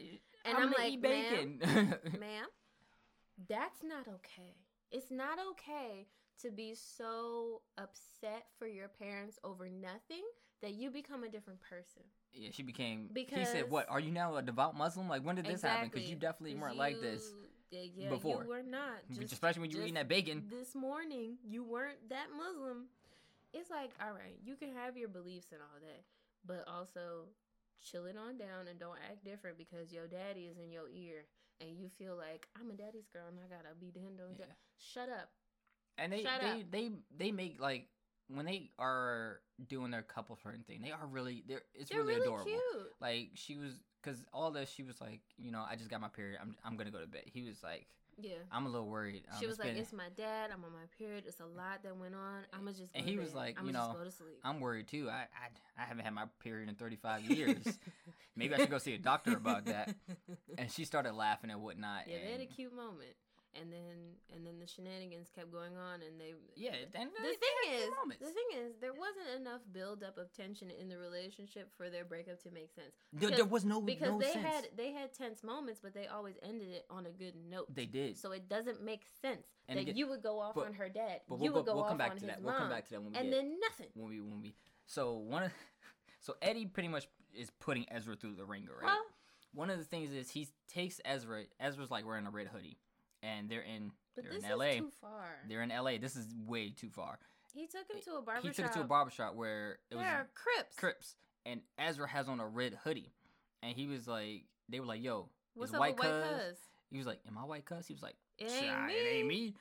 And I'm I'm like, eat "Ma'am, bacon. ma'am, that's not okay. It's not okay to be so upset for your parents over nothing that you become a different person. yeah, she became. he said, "What? Are you now a devout Muslim? Like when did this happen? Because you definitely weren't like this, Yeah, yeah, before. you were not. Just, especially when you were eating that bacon." This morning, you weren't that Muslim. It's like, all right, you can have your beliefs and all that, but also chill it on down and don't act different because your daddy is in your ear and you feel like I'm a daddy's girl and I gotta be the hand Yeah. Shut up. And they Shut they, up. they they make like when they are doing their couple flirting thing, they are really they're it's They're really, really, adorable. cute. Like she was because all this she was like, you know, I just got my period. I'm I'm gonna go to bed. He was like, Yeah. I'm a little worried. Um, She was like, been- "It's my dad. I'm on my period. It's a lot that went on. I'm gonna just." Go And he was bed. like, I'ma you know, go to sleep. I'm worried too. I, I I haven't had my period in 35 years. Maybe I should go see a doctor about that. And she started laughing and whatnot. yeah, they had a cute moment, and then and then the shenanigans kept going on, and they. Yeah, and The they- they thing good is, the thing is, there wasn't enough buildup of tension in the relationship for their breakup to make sense. There- because- there was no Because no they sense. had they had tense moments, but they always ended it on a good note. They did. So it doesn't make sense And that again- you would go off but- on her dad, But you we'll, would go, go we'll off come back on to his that. mom, We'll come back to that when we and get then nothing. when we when we. So one of so Eddie pretty much is putting Ezra through the ringer, right? Well, one of the things is he takes Ezra. Ezra's like wearing a red hoodie, and they're in but they're this in is L.A. too far. They're in L.A. This is way too far. He took him to a barber he took it to a barbershop where it was There are Crips. Crips, and Ezra has on a red hoodie, and he was like, they were like, "Yo, What's is up white cuz?" He was like, "Am I white cuz?" He was like, It ain't me. it ain't me."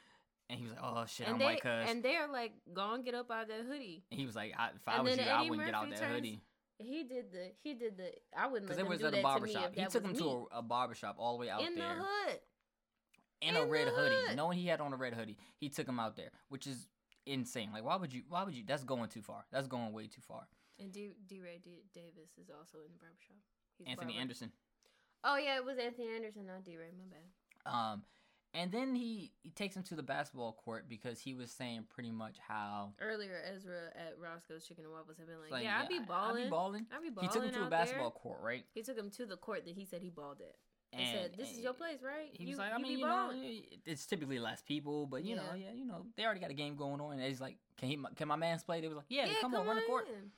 And he was like, "Oh shit, and I'm they white cuz." and they're like, "Go and get up out of that hoodie." And he was like, I, "If I And was you, then I wouldn't get out Murphy that turns- hoodie." He did the he did the. I wouldn't Because let it was do at that a to me barbershop. He took him me. to a, a barbershop all the way out in there the hood. In a red hoodie, hood. knowing he had on a red hoodie. He took him out there, which is insane. Like, why would you? Why would you? That's going too far. That's going way too far. And D. DeRay D- Davis is also in the barbershop. He's Anthony barber. Anderson. Oh yeah, it was Anthony Anderson, not DeRay. My bad. Um, and then he, he takes him to the basketball court because he was saying pretty much how Earlier, Ezra at Roscoe's Chicken and Waffles had been like, like, "Yeah, I'd be balling. I'd be balling. I'd be balling. He took him to a basketball There. court, right? He took him to the court that he said he balled at. And, And said, "This is your place, right? He you, was like, I mean, you know, it's typically less people, but you know, Yeah. yeah, you know, they already got a game going on. And he's like, can he, can my man's play? They was like, yeah, come, on, run the court. in.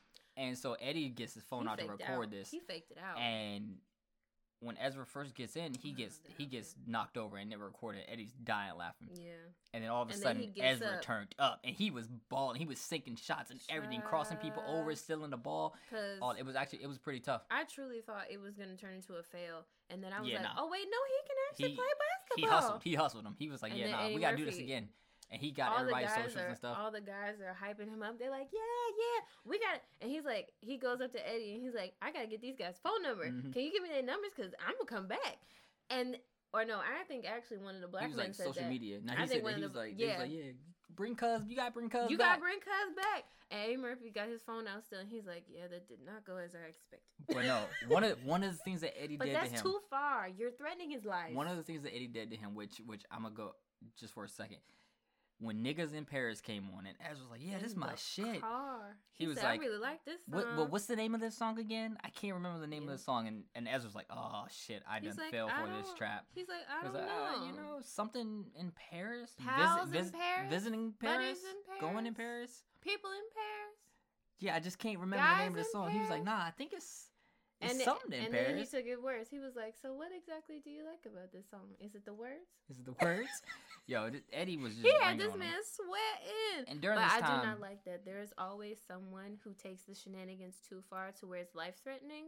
And so Eddie gets his phone He out to record out. this, He faked it out. and when Ezra first gets in, he gets he gets knocked over and never recorded. Eddie's dying laughing, yeah. and then all of a And sudden Ezra up. turned up, and he was balling. He was sinking shots and everything, crossing people over, stealing the ball. Oh, it was actually it was pretty tough. I truly thought it was going to turn into a fail. And then I was Yeah, like, nah. oh, wait, no, he can actually He- play He basketball. hustled. He hustled him. He was like, And yeah, nah, Eddie we gotta do this again. And he got all the everybody's guys socials are, and stuff. All the guys are hyping him up. They're like, yeah, yeah, we got it. And he's like, he goes up to Eddie and he's like, I gotta get these guys' phone number. Mhm. Can you give me their numbers? Cause I'm gonna come back. And or no, I think actually one of the black he was men like said social that. media. Now I he think said that he was the- like, yeah. yeah. like, yeah, bring cuz, you gotta bring cuz You back. gotta bring Cuz back. And Eddie Murphy got his phone out still, and he's like, "Yeah, that did not go as I expected." But no, one of one of the things that Eddie but did to him. that's him. too far. You're threatening his life. One of the things that Eddie did to him, which which I'm gonna go just for a second. When niggas in Paris came on, and Ezra was like, "Yeah, this is my shit." Car. He was said, like, "I really like this song." What, what what's the name of this song again? I can't remember the name Yeah. of the song. And and Ezra Ezra's like, "Oh shit, I He's done like, fell "I for this trap." He's like, I don't like, know. "Ah, you know, something in Paris, Pals in Paris? visiting Paris, in going in Paris? Paris." people in Paris. Yeah, I just can't remember the name of Guys the song. He was like, "Nah, I think it's it's and something in and then he took it worse. He was like, "So what exactly do you like about this song? Is it the words?" Is it the words? Yo, Eddie was just He had this on him. man sweating. And during but this I time, do not like that. There is always someone who takes the shenanigans too far to where it's life threatening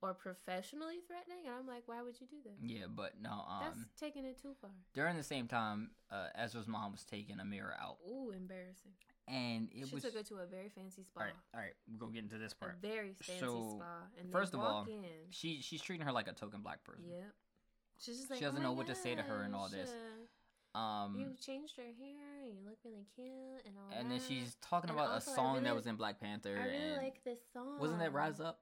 or professionally threatening, and I'm like, why would you do that? yeah, but no. That's Um, taking it too far. during the same time, uh, Ezra's mom was taking Amira out, Ooh, embarrassing. And it she was. took her to a very fancy spa. all right, all right, we're gonna get into this A part. very fancy So, spa. And first of all, in. She she's treating her like a token black person. Yep. She's just She doesn't "Oh know what to say to her and all this. Um, you changed your hair. And you look really cute and all and that. then she's talking And about a song that was in Black Panther. I really like this song. wasn't that Rise Up?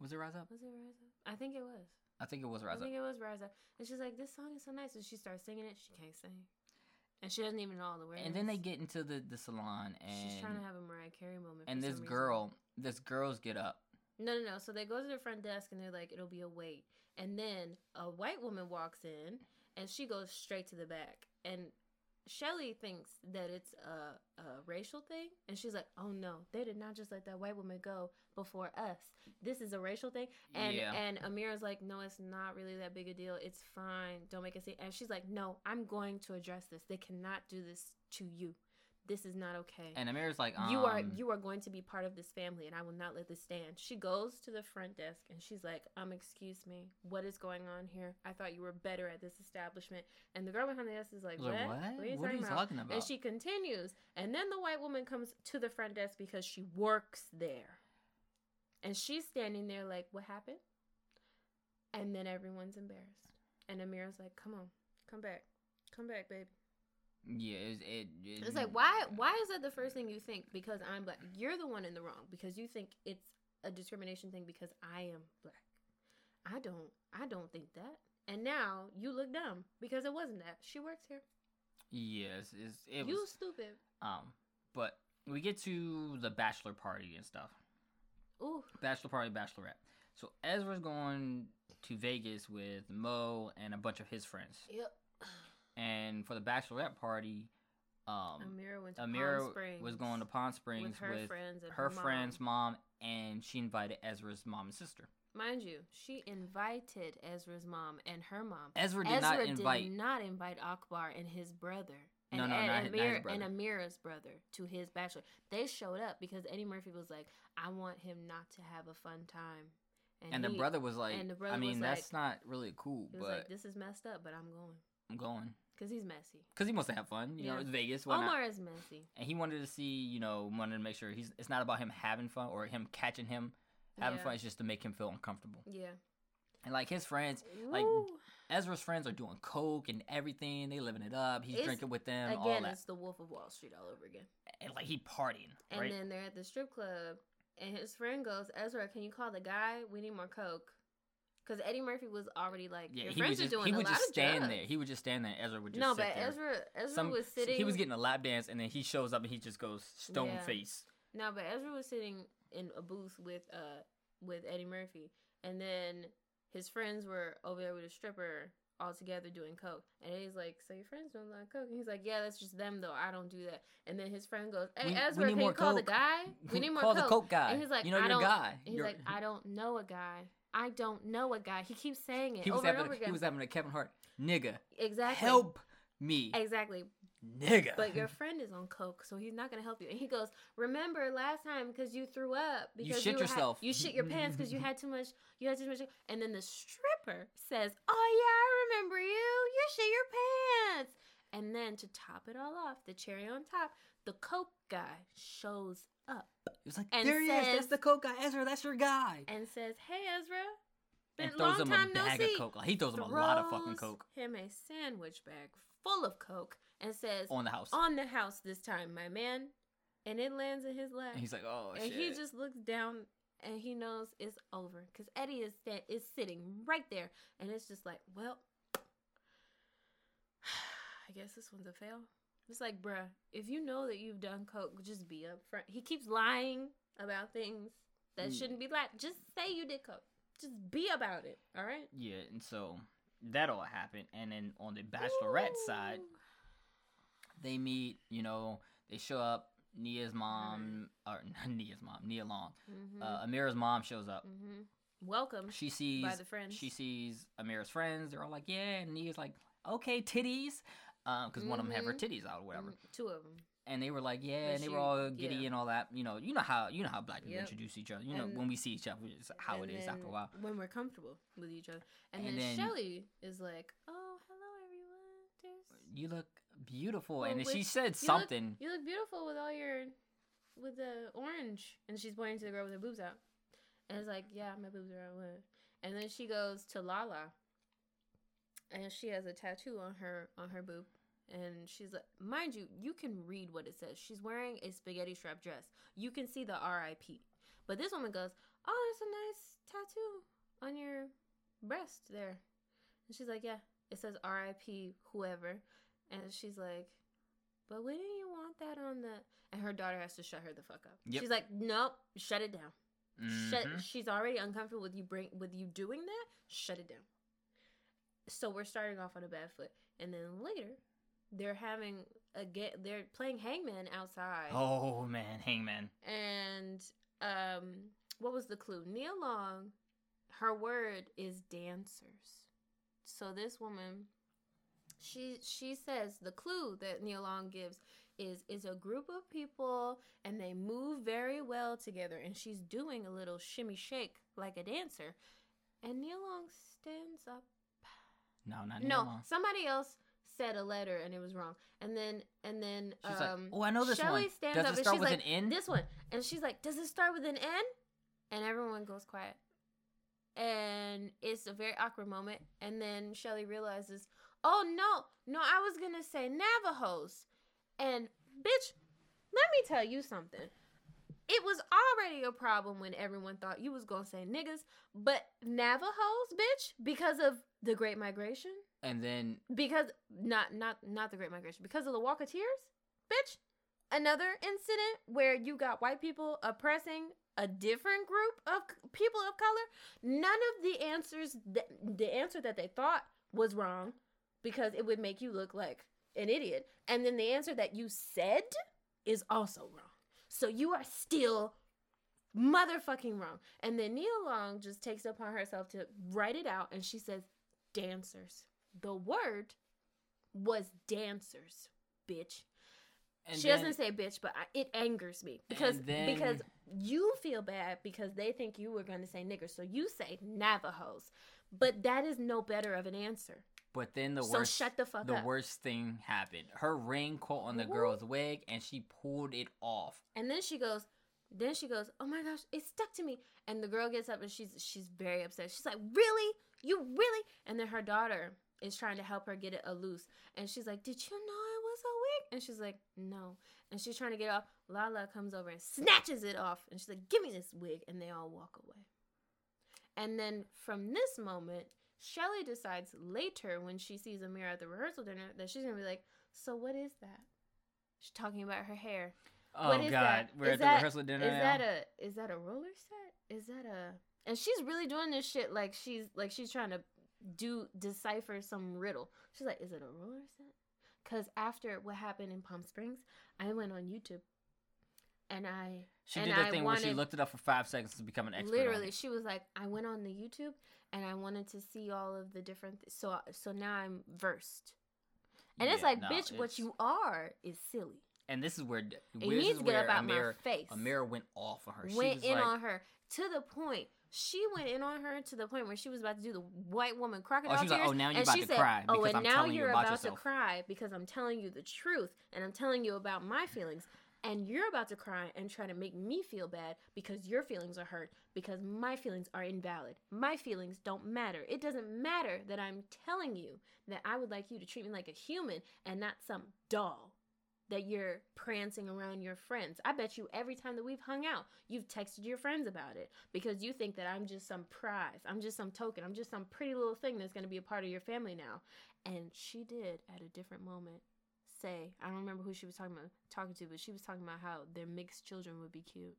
Was it Rise Up? Was it Rise Up? I think it was. I think it was Rise I Up. I think it was Rise Up. And she's like, this song is so nice. And she starts singing it. She can't sing. And she doesn't even know all the words. And then they get into the the salon, and She's trying to have a Mariah Carey moment. and for this reason. girl, this girls get up. No, no, no. So they go to the front desk and they're like, it'll be a wait. And then a white woman walks in and she goes straight to the back. And Shelly thinks that it's a, a racial thing. And she's like, oh no, they did not just let that white woman go before us. This is a racial thing. And yeah, and Amira's like, no, it's not really that big a deal. It's fine. Don't make a scene. And she's like, no, I'm going to address this. They cannot do this to you. This is not okay. And Amira's like, um, you are you are going to be part of this family and i will not let this stand. She goes to the front desk and she's like um excuse me what is going on here? I thought you were better at this establishment. And the girl behind the desk is like what, like, what? are you What are you about? talking about? and she continues and then the white woman comes to the front desk because she works there. And she's standing there like what happened? And then everyone's embarrassed. And amira's like come on come back come back baby yeah, it, it, it, it's like why why is that the first thing you think because I'm black? You're the one in the wrong because you think it's a discrimination thing because I am black. I don't I don't think that. And now you look dumb because it wasn't that. She works here. Yes, it's, it you was. stupid. Um, but we get to the bachelor party and stuff. Ooh. Bachelor party, bachelorette. So Ezra's going to Vegas with Mo and a bunch of his friends. Yep. And for the bachelorette party, um, Amira went to Amira Palm Springs was going to Palm Springs with her with friends and her her, mom. friend's mom, and she invited Ezra's mom and sister. Mind you, she invited Ezra's mom and her mom. Ezra did Ezra not invite. did not invite Akbar and his brother. And, No, no, and, not his- not his Amir, and. Amira's brother to his bachelor. They showed up because Eddie Murphy was like, "I want him not to have a fun time," and the he- brother was like, and the brother I mean, that's not really cool, he was but like, "This is messed up, but I'm going I'm going. Because he's messy." Because he wants to have fun. You know, it's Vegas. Why not? Omar is messy. and he wanted to see, you know, wanted to make sure he's. It's not about him having fun or him catching him having Yeah. fun. It's just to make him feel uncomfortable. Yeah. And like his friends, Like, Ezra's friends are doing coke and everything. They living it up. He's It's- drinking with them. all again, it's the Wolf of Wall Street all over again. and like he partying, And right? then they're at the strip club, and his friend goes, "Ezra, can you call the guy? We need more coke." Because Eddie Murphy was already like, yeah, "Your he friends just are doing he would just stand drugs." there. He would just stand there. Ezra would just no, but there. Ezra, Ezra Some- was sitting. He was getting a lap dance, and then he shows up and he just goes stone Yeah. face. No, but Ezra was sitting in a booth with uh with Eddie Murphy, and then his friends were over there with a stripper all together doing coke. And he's like, "So your friends lot of coke?" And he's like, "Yeah, that's just them though. I don't do that." And then his friend goes, "Hey We- we Ezra, need can more you call the guy? We need more Call coke." the coke guy. And he's like, you know, "I you're a don't-" guy. And he's You're- like, "I don't know a guy. I don't know a guy." He keeps saying it he was over and having over a, again. he was having a Kevin Hart nigga. exactly. Help me, Exactly. nigga. But your friend is on coke, so he's not gonna help you. And he goes, "Remember last time because you threw up You because shit had- yourself." you shit your pants because you had too much. You had too much." And then the stripper says, "Oh yeah, I remember you. You shit your pants." And then to top it all off, the cherry on top, the coke guy shows up He was like, there he is. That's the coke guy. Ezra, that's your guy. and says, "Hey Ezra, been And throws long him time a no bag see." of coke. Like, he throws him a lot of fucking coke Him a sandwich bag full of coke and says, on the house. on the house this time, my man. And it lands in his lap. and he's like, oh and shit. he just looks down and he knows it's over. Because Eddie is, is sitting right there. And it's just like, well, I guess this one's a fail. It's like, bruh, if you know that you've done coke, just be upfront. He keeps lying about things that Mm. shouldn't be lied. Just say you did coke. Just be about it. All right? Yeah, and so that all happened. And then on the bachelorette side, they meet. You know, they show up. Nia's mom, or Nia's mom, Nia Long. Mhm. Uh, Amira's mom shows up. Mhm. Welcome She sees by the friends. she sees Amira's friends. They're all like, yeah, and Nia's like, okay, titties, because one of them have her Mhm. titties out or whatever. Mhm. Two of them. And they were like, yeah, But and they were all giddy yeah. and all that. You know, you know how you know how black people Yep. introduce each other. You know, And- when we see each other, it's how it is after a while. When we're comfortable with each other. And, And then, then- Shelly is like, oh, hello, everyone. There's... You look beautiful, Well, and then she said you look- something. You look beautiful with all your with the orange, and she's pointing to the girl with her boobs out, and it's like, yeah, my boobs are out. And then she goes to Lala, and she has a tattoo on her on her boob, and she's like, mind you, you can read what it says. She's wearing a spaghetti strap dress. You can see the R.I.P. But this woman goes, oh, there's a nice tattoo on your breast there, and she's like, yeah, it says R.I.P. Whoever, and she's like. But wouldn't you want that on the? And her daughter has to shut her the fuck up. Yep. She's like, nope, shut it down. Shut. Mhm. She's already uncomfortable with you bring with you doing that. Shut it down. So we're starting off on a bad foot, and then later, they're having a get. They're playing hangman outside, Oh man, Hangman. and um, what was the clue? Nia Long, her word is dancers. So this woman, she she says the clue that Nia Long gives is is a group of people and they move very well together and she's doing a little shimmy shake like a dancer and Nia Long stands up No, not no Neil. somebody else said a letter and it was wrong. And then and then She's um like, oh, I know this Shelley one. stands Does up? it and start she's with like, an N? this one. And she's like does it start with an n? And everyone goes quiet. And it's a very awkward moment. And then shelly realizes oh no no i was gonna say navajos. And bitch let me tell you something. It was already a problem when everyone thought you was gonna say niggas but navajos bitch because of the great migration? And then because not not not the great migration because of the walk of tears? Bitch another incident where you got white people oppressing a different group of people of color? None of the answers that the answer that they thought was wrong because it would make you look like an idiot. And then the answer that you said is also wrong. So you are still motherfucking wrong. And then nia long just takes it upon herself to write it out and she says dancers the word was dancers, bitch. and she then, doesn't say bitch, but I, it angers me because then- because you feel bad because they think you were going to say niggers, so you say Navajos, but that is no better of an answer. But then the so worst shut the fuck the up. worst thing happened. Her ring caught on the Ooh. girl's wig and she pulled it off. And then she goes, then she goes, oh my gosh, it stuck to me. And the girl gets up and she's she's very upset. She's like, really, you really? And then her daughter is trying to help her get it a loose, and she's like, did you know it was a wig? And she's like, no. And she's trying to get it off. Lala comes over and snatches it off, and she's like, give me this wig, and they all walk away. And then from this moment, Shelly decides later when she sees Amira at the rehearsal dinner that she's gonna be like, so what is that? She's talking about her hair. Oh What is god, that? we're Is at the rehearsal dinner Is now. that a is that a roller set? Is that a and she's really doing this shit like she's like she's trying to do decipher some riddle. She's like, is it a roller set? Because after what happened in Palm Springs, I went on YouTube and I she and did the I thing where she looked it up for five seconds to become an expert. literally she was like, I went on the YouTube and I wanted to see all of the different th- so so now I'm versed. And it's like, no, bitch, what you are is silly. And this is where It needs to get up out Amira, my face. Amira went off on her. she went in like, on her to the point she went in on her to the point where she was about to do the white woman crocodile Oh, was like, tears, "Oh, now you're and about she to said, cry "Oh, and I'm now telling you you're about about to cry because I'm telling you the truth and I'm telling you about my feelings." And you're about to cry and try to make me feel bad because your feelings are hurt because my feelings are invalid. My feelings don't matter. It doesn't matter that I'm telling you that I would like you to treat me like a human and not some doll that you're prancing around your friends. I bet you every time that we've hung out, you've texted your friends about it because you think that I'm just some prize. I'm just some token. I'm just some pretty little thing that's going to be a part of your family now. And she did at a different moment say, I don't remember who she was talking about talking to, but she was talking about how their mixed children would be cute.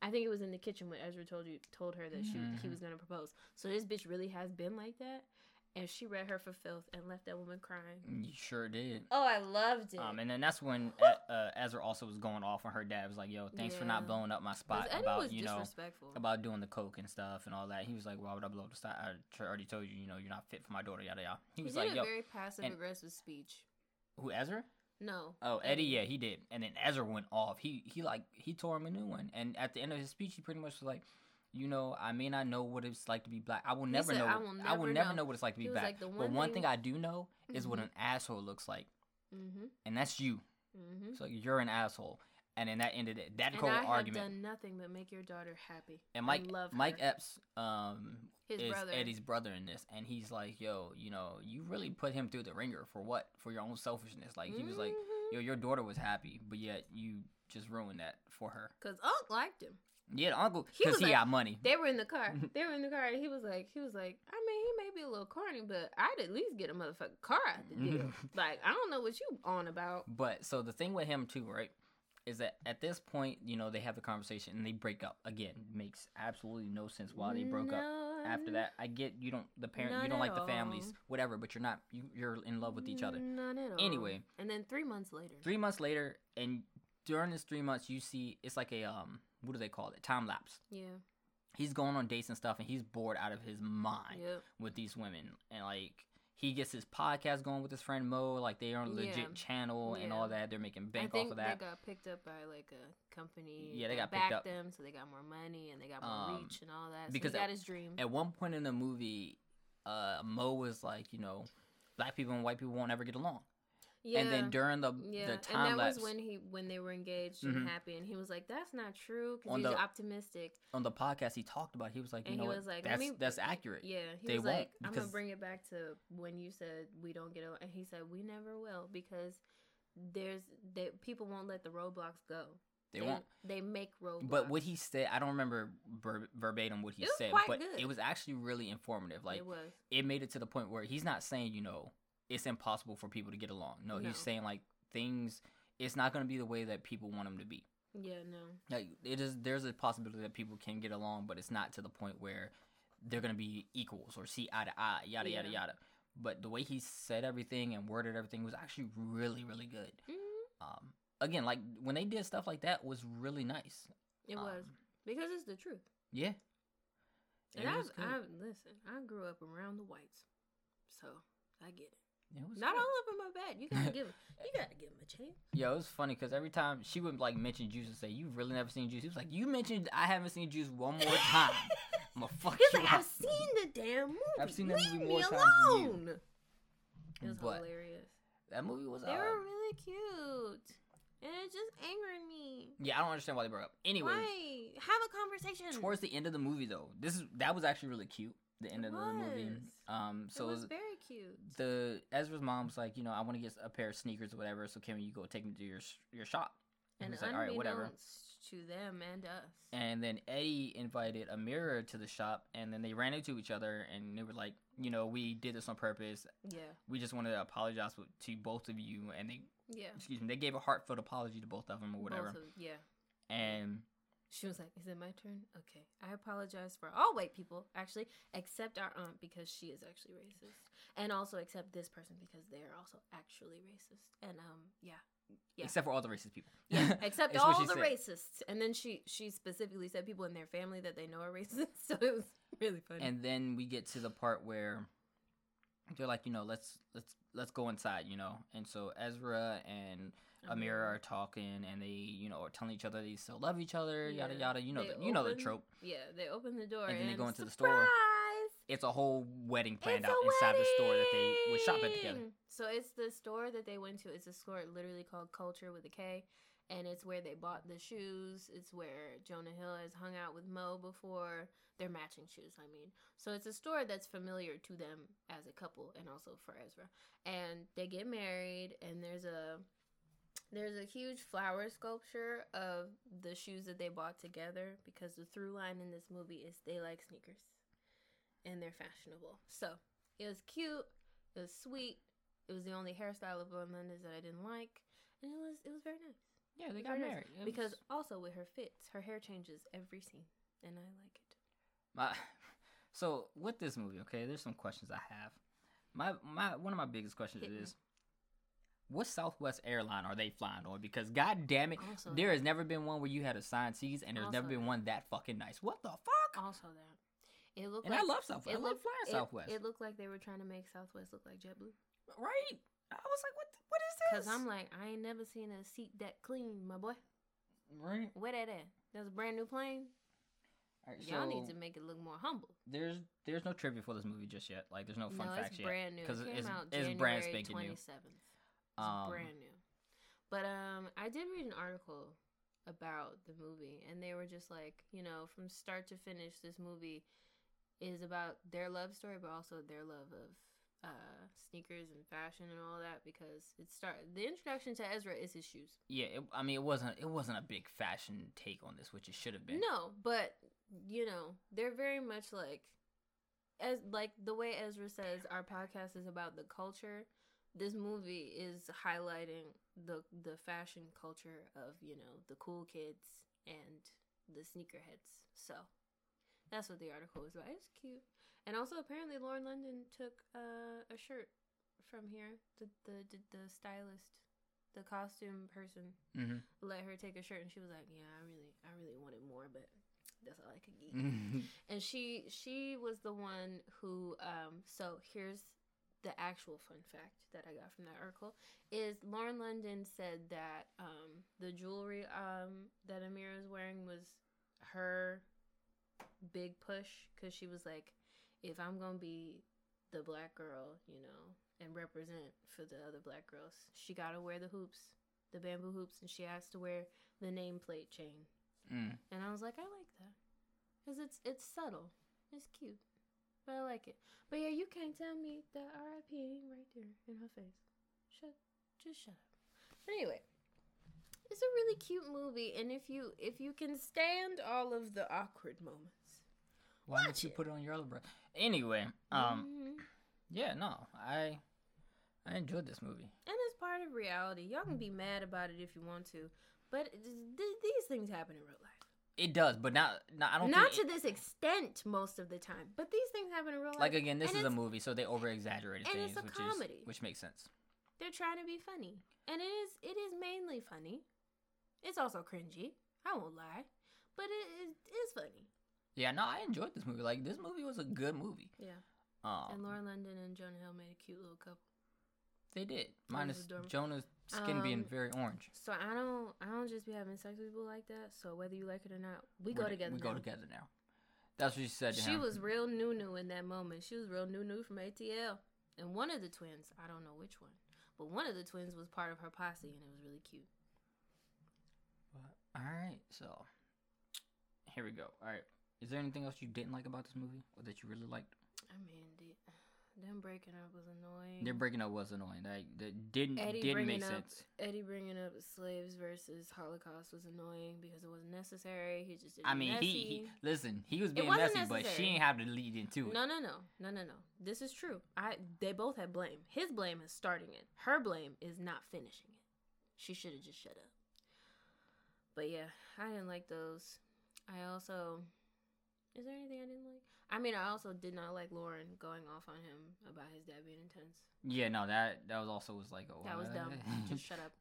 I think it was in the kitchen when Ezra told you told her that she he Mhm. was going to propose. So this bitch really has been like that, and she read her for filth and left that woman crying. You sure did. Oh, I loved it. Um, and then that's when uh, uh, Ezra also was going off on her dad. Was like, "Yo, thanks for not blowing up my spot about was you know about doing the coke and stuff and all that." He was like, "Why would I blow up the spot? I already told you, you know, you're not fit for my daughter." Yada yada. He he was did like, a "Yo, very passive aggressive speech. who Ezra? No. Oh, Eddie, yeah, he did. And then Ezra went off. He he like he tore him a new one. And at the end of his speech, he pretty much was like, you know, I may not know what it's like to be black. I will He never said, know. "I will I will never never know." know what it's like to be black. like, "The but one one thing- thing I do know is what an asshole looks like, Mm-hmm. and that's you. Mm-hmm. So you're an asshole, and then that ended it. That And whole I have argument. done nothing but make your daughter happy. and Mike Mike. Epps um His is brother. Eddie's brother in this, and he's like, yo, you know, you really put him through the ringer for what? For your own selfishness. Like he was like, Mhm. yo, your daughter was happy, but yet you just ruined that for her. Cause Unc liked him. Yeah, the uncle, He because was he, like- got money. They were in the car. They were in the car, and he was like, he was like, I mean, he may be a little corny, but I'd at least get a motherfucking car out the deal. like, I don't know what you on about. But so the thing with him too, right, is that at this point, you know, they have the conversation and they break up again. Makes absolutely no sense why they broke up. After that, I get you don't the parent you don't like the families, whatever, but you're not you, you're in love with each other. None at all. Anyway. and then three months later, Three months later, and during this three months, you see it's like a um what do they call it? Time lapse. yeah, He's going on dates and stuff, and he's bored out of his mind yep, with these women, and like. He gets his podcast going with his friend Mo, like they are on a legit Yeah. channel and Yeah. all that. They're making bank off of that. they got picked up by like a company. Yeah, they got picked backed up. them, so they got more money and they got more Um, reach and all that. So because he got at- his dream. At one point in the movie, uh, Mo was like, you know, black people and white people won't ever get along. Yeah, And then during the yeah, the and time that lapse was when he when they were engaged Mhm. and happy, and he was like, "That's not true," because he was the- optimistic. on the podcast, he talked about. it. He was like, you And know he what? was like, that's me- that's accurate. Yeah, he They was like, "I'm gonna bring it back to when you said we don't get along," and he said, "We never will because there's they people won't let the roadblocks go. They won't. They make roadblocks. But what he said, I don't remember ver- verbatim what he said, but good. it was actually really informative. Like it was. it made it to the point where he's not saying, you know, it's impossible for people to get along. No, No. he's saying like things. It's not going to be the way that people want them to be. Yeah, no. Like it is. There's a possibility that people can get along, but it's not to the point where they're going to be equals or see eye to eye. Yada yada Yeah. yada. But the way he said everything and worded everything was actually really really good. Mhm. Um, again, like when they did stuff like that was really nice. It was Um, because it's the truth. Yeah. And I, was. I listen. I grew up around the whites, so I get it. It was Not good. all of them are bad. You gotta give. You gotta give them a chance. Yeah, it was funny because every time she would like mention Juice and say, "You've really never seen Juice." He was like, "You mentioned I haven't seen Juice one more time. I'm gonna fuck He's you like, up." I've seen the damn movie. I've seen that Leave movie me more times than you." alone. It was But hilarious. that movie was. They Uh, were really cute, and it just angered me. yeah, I don't understand why they broke up. Anyway, Have a conversation. towards the end of the movie though, this is that was actually really cute. The end It of the movie. was. Um, it so was very cute. the Ezra's mom was like, you know, I want to get a pair of sneakers or whatever. So can you go take me to your your shop? And and like, all right, whatever. to them and us. And then Eddie invited Amira to the shop, and then they ran into each other, and they were like, you know, we did this on purpose. yeah, We just wanted to apologize to both of you, and they, yeah. excuse me, they gave a heartfelt apology to both of them or whatever. Of- yeah. And She was like, "Is it my turn? Okay. I apologize for all white people, actually, except our aunt because she is actually racist, and also except this person because they are also actually racist." And um, yeah, Yeah. except for all the racist people, yeah, except all the said. racists. And then she she specifically said people in their family that they know are racist, so it was really funny. And then we get to the part where they're like, you know, let's let's let's go inside, you know. And so Ezra and Amira are uh-huh. talking, and they, you know, are telling each other they still love each other, yada Yeah. yada. You know, They the, you know the trope. yeah, they open the door And and, then they go into the store. surprise! It's a whole wedding planned It's out inside the store that they would shop at together. So it's the store that they went to. It's a store literally called Culture with a K, and it's where they bought the shoes. It's where Jonah Hill has hung out with Mo before. They're matching shoes, I mean. So it's a store that's familiar to them as a couple, and also for Ezra. And they get married, and there's a there's a huge flower sculpture of the shoes that they bought together because the through line in this movie is they like sneakers and they're fashionable. So it was cute, it was sweet. It was the only hairstyle of Mendes that I didn't like, and it was it was very nice. Yeah, they got very nice. married because was- also with her fits, her hair changes every scene, and I like it. my, so with this movie, okay, there's some questions I have. My my one of my biggest questions Hit me. What Southwest airline are they flying on? Because god damn it, Also, there has never been one where you had assigned seats, and there's Also never been that. one that fucking nice. What the fuck? also that it looked And like I love Southwest. I love looked- flying it- Southwest. It looked like they were trying to make Southwest look like JetBlue. right? I was like, what? What is this? Cause I'm like, I ain't never seen a seat that clean, my boy. right. Where that at? That's a brand new plane. Right, Y'all need to make it look more humble. there's there's no trivia for this movie just yet. Like there's no fun no, facts it's yet. brand new. 'cause it it's- it's brand spanking new. 27th. It's Um, brand new. But um, I did read an article about the movie, and they were just like, you know, from start to finish, this movie is about their love story, but also their love of uh sneakers and fashion and all that because it start the introduction to Ezra is his shoes. Yeah, it, I mean it wasn't it wasn't a big fashion take on this, which it should have been. No, but you know, they're very much like as like the way Ezra says our podcast is about the culture. This movie is highlighting the the fashion culture of, you know, the cool kids and the sneakerheads. So that's what the article was about. It's cute. And also apparently Lauren London took uh, a shirt from here. The, the the the stylist, the costume person hmm let her take a shirt and she was like yeah i really i really wanted more but that's all i could get Mm-hmm. and she she was the one who um so here's the actual fun fact that i got from that article is lauren london said that um the jewelry um that amira is wearing was her big push because she was like if i'm gonna be the black girl you know and represent for the other black girls she gotta wear the hoops the bamboo hoops and she has to wear the nameplate chain. Mm. and I was like, I like that because it's it's subtle, it's cute, but I like it. But yeah, you can't tell me that R.I.P. ain't right there in her face. Shut, just shut up. But anyway, it's a really cute movie, and if you if you can stand all of the awkward moments, Why didn't you it. put it on your other bro? Anyway, um, mhm, yeah, no, I I enjoyed this movie. and it's part of reality. Y'all can be mad about it if you want to, but th- these things happen in real life. It does, but not, not I don't Not to this extent most of the time, but these things happen in real life. like again, this And is a movie, so they over exaggerated and things, it's a which comedy. is which makes sense. they're trying to be funny and it is it is mainly funny it's also cringy i won't lie but it is it's funny Yeah, no, I enjoyed this movie. Like this movie was a good movie. yeah Um, and lauren london and jonah hill made a cute little couple they did. Minus. Jonah's skin being Um, very orange. so i don't i don't just be having sex with people like that so whether you like it or not we go We're- together We go together now. That's what she said to she him. was real new new in that moment she was real new new from atl and one of the twins i don't know which one but one of the twins was part of her posse and it was really cute All right, so here we go. All right, is there anything else you didn't like about this movie, or that you really liked? i mean the, them breaking up was annoying Their breaking up was annoying. Like that didn't Eddie didn't make up sense. Eddie bringing up slaves versus Holocaust was annoying because it wasn't necessary. He just I mean, he, he listen. He was being messy, but she necessary. ain't have to lead into it. No, no, no, no, no, no. This is true. I they both had blame. His blame is starting it. Her blame is not finishing it. She should have just shut up. But yeah, I didn't like those. I also is there anything I didn't like? I mean, I also did not like Lauren going off on him about his dad being intense. Yeah, no, that that was also was like, oh, That was dumb. Just shut up.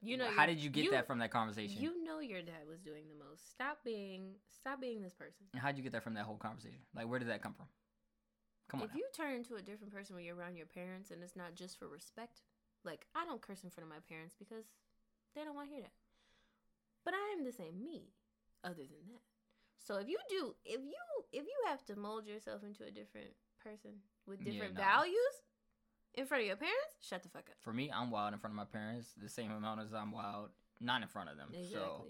You know, how did you get you- that from that conversation? You know your dad was doing the most. Stop being stop being this person. How'd you get that from that whole conversation? Like, where did that come from? Come on. if you turn into a different person when you're around your parents and it's not just for respect, like I don't curse in front of my parents because they don't want to hear that. But I am the same me, other than that. So if you do, if you if you have to mold yourself into a different person with Yeah, different no. values in front of your parents, shut the fuck up. For me, I'm wild in front of my parents the same amount as I'm wild not in front of them. Exactly. So,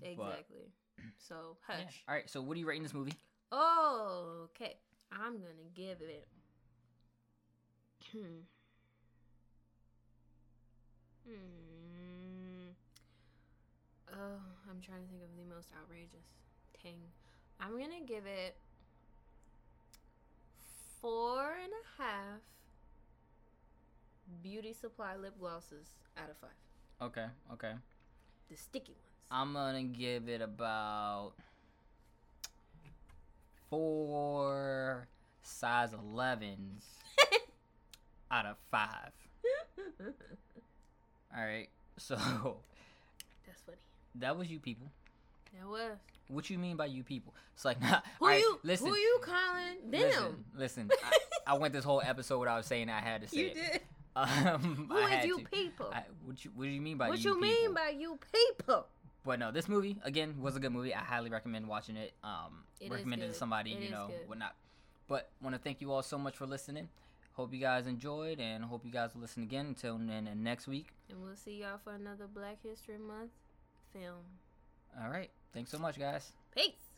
but- exactly. So yeah. hush. All right. So, what are you rating this movie? Oh, okay, I'm gonna give it. Hmm. Hmm. Oh, I'm trying to think of the most outrageous thing. I'm gonna give it four and a half beauty supply lip glosses out of five. Okay. Okay. The sticky ones. I'm gonna give it about four size 11s out of five. All right. So That's funny. that was you people. That was. What you mean by you people? It's like, nah, Who right, you? listen, Who you calling? Them. listen, listen. I, I went this whole episode without saying I had to say You it. did. Um, Who I is you to. people? I, what you What do you mean by what you you mean people? by you people? but no, this movie again was a good movie. I highly recommend watching it. Um, It recommend it to somebody It you know good. whatnot. But want to thank you all so much for listening. Hope you guys enjoyed, and hope you guys will listen again. Until then, and next week. And we'll see y'all for another Black History Month film. All right. Thanks so much, guys. Peace.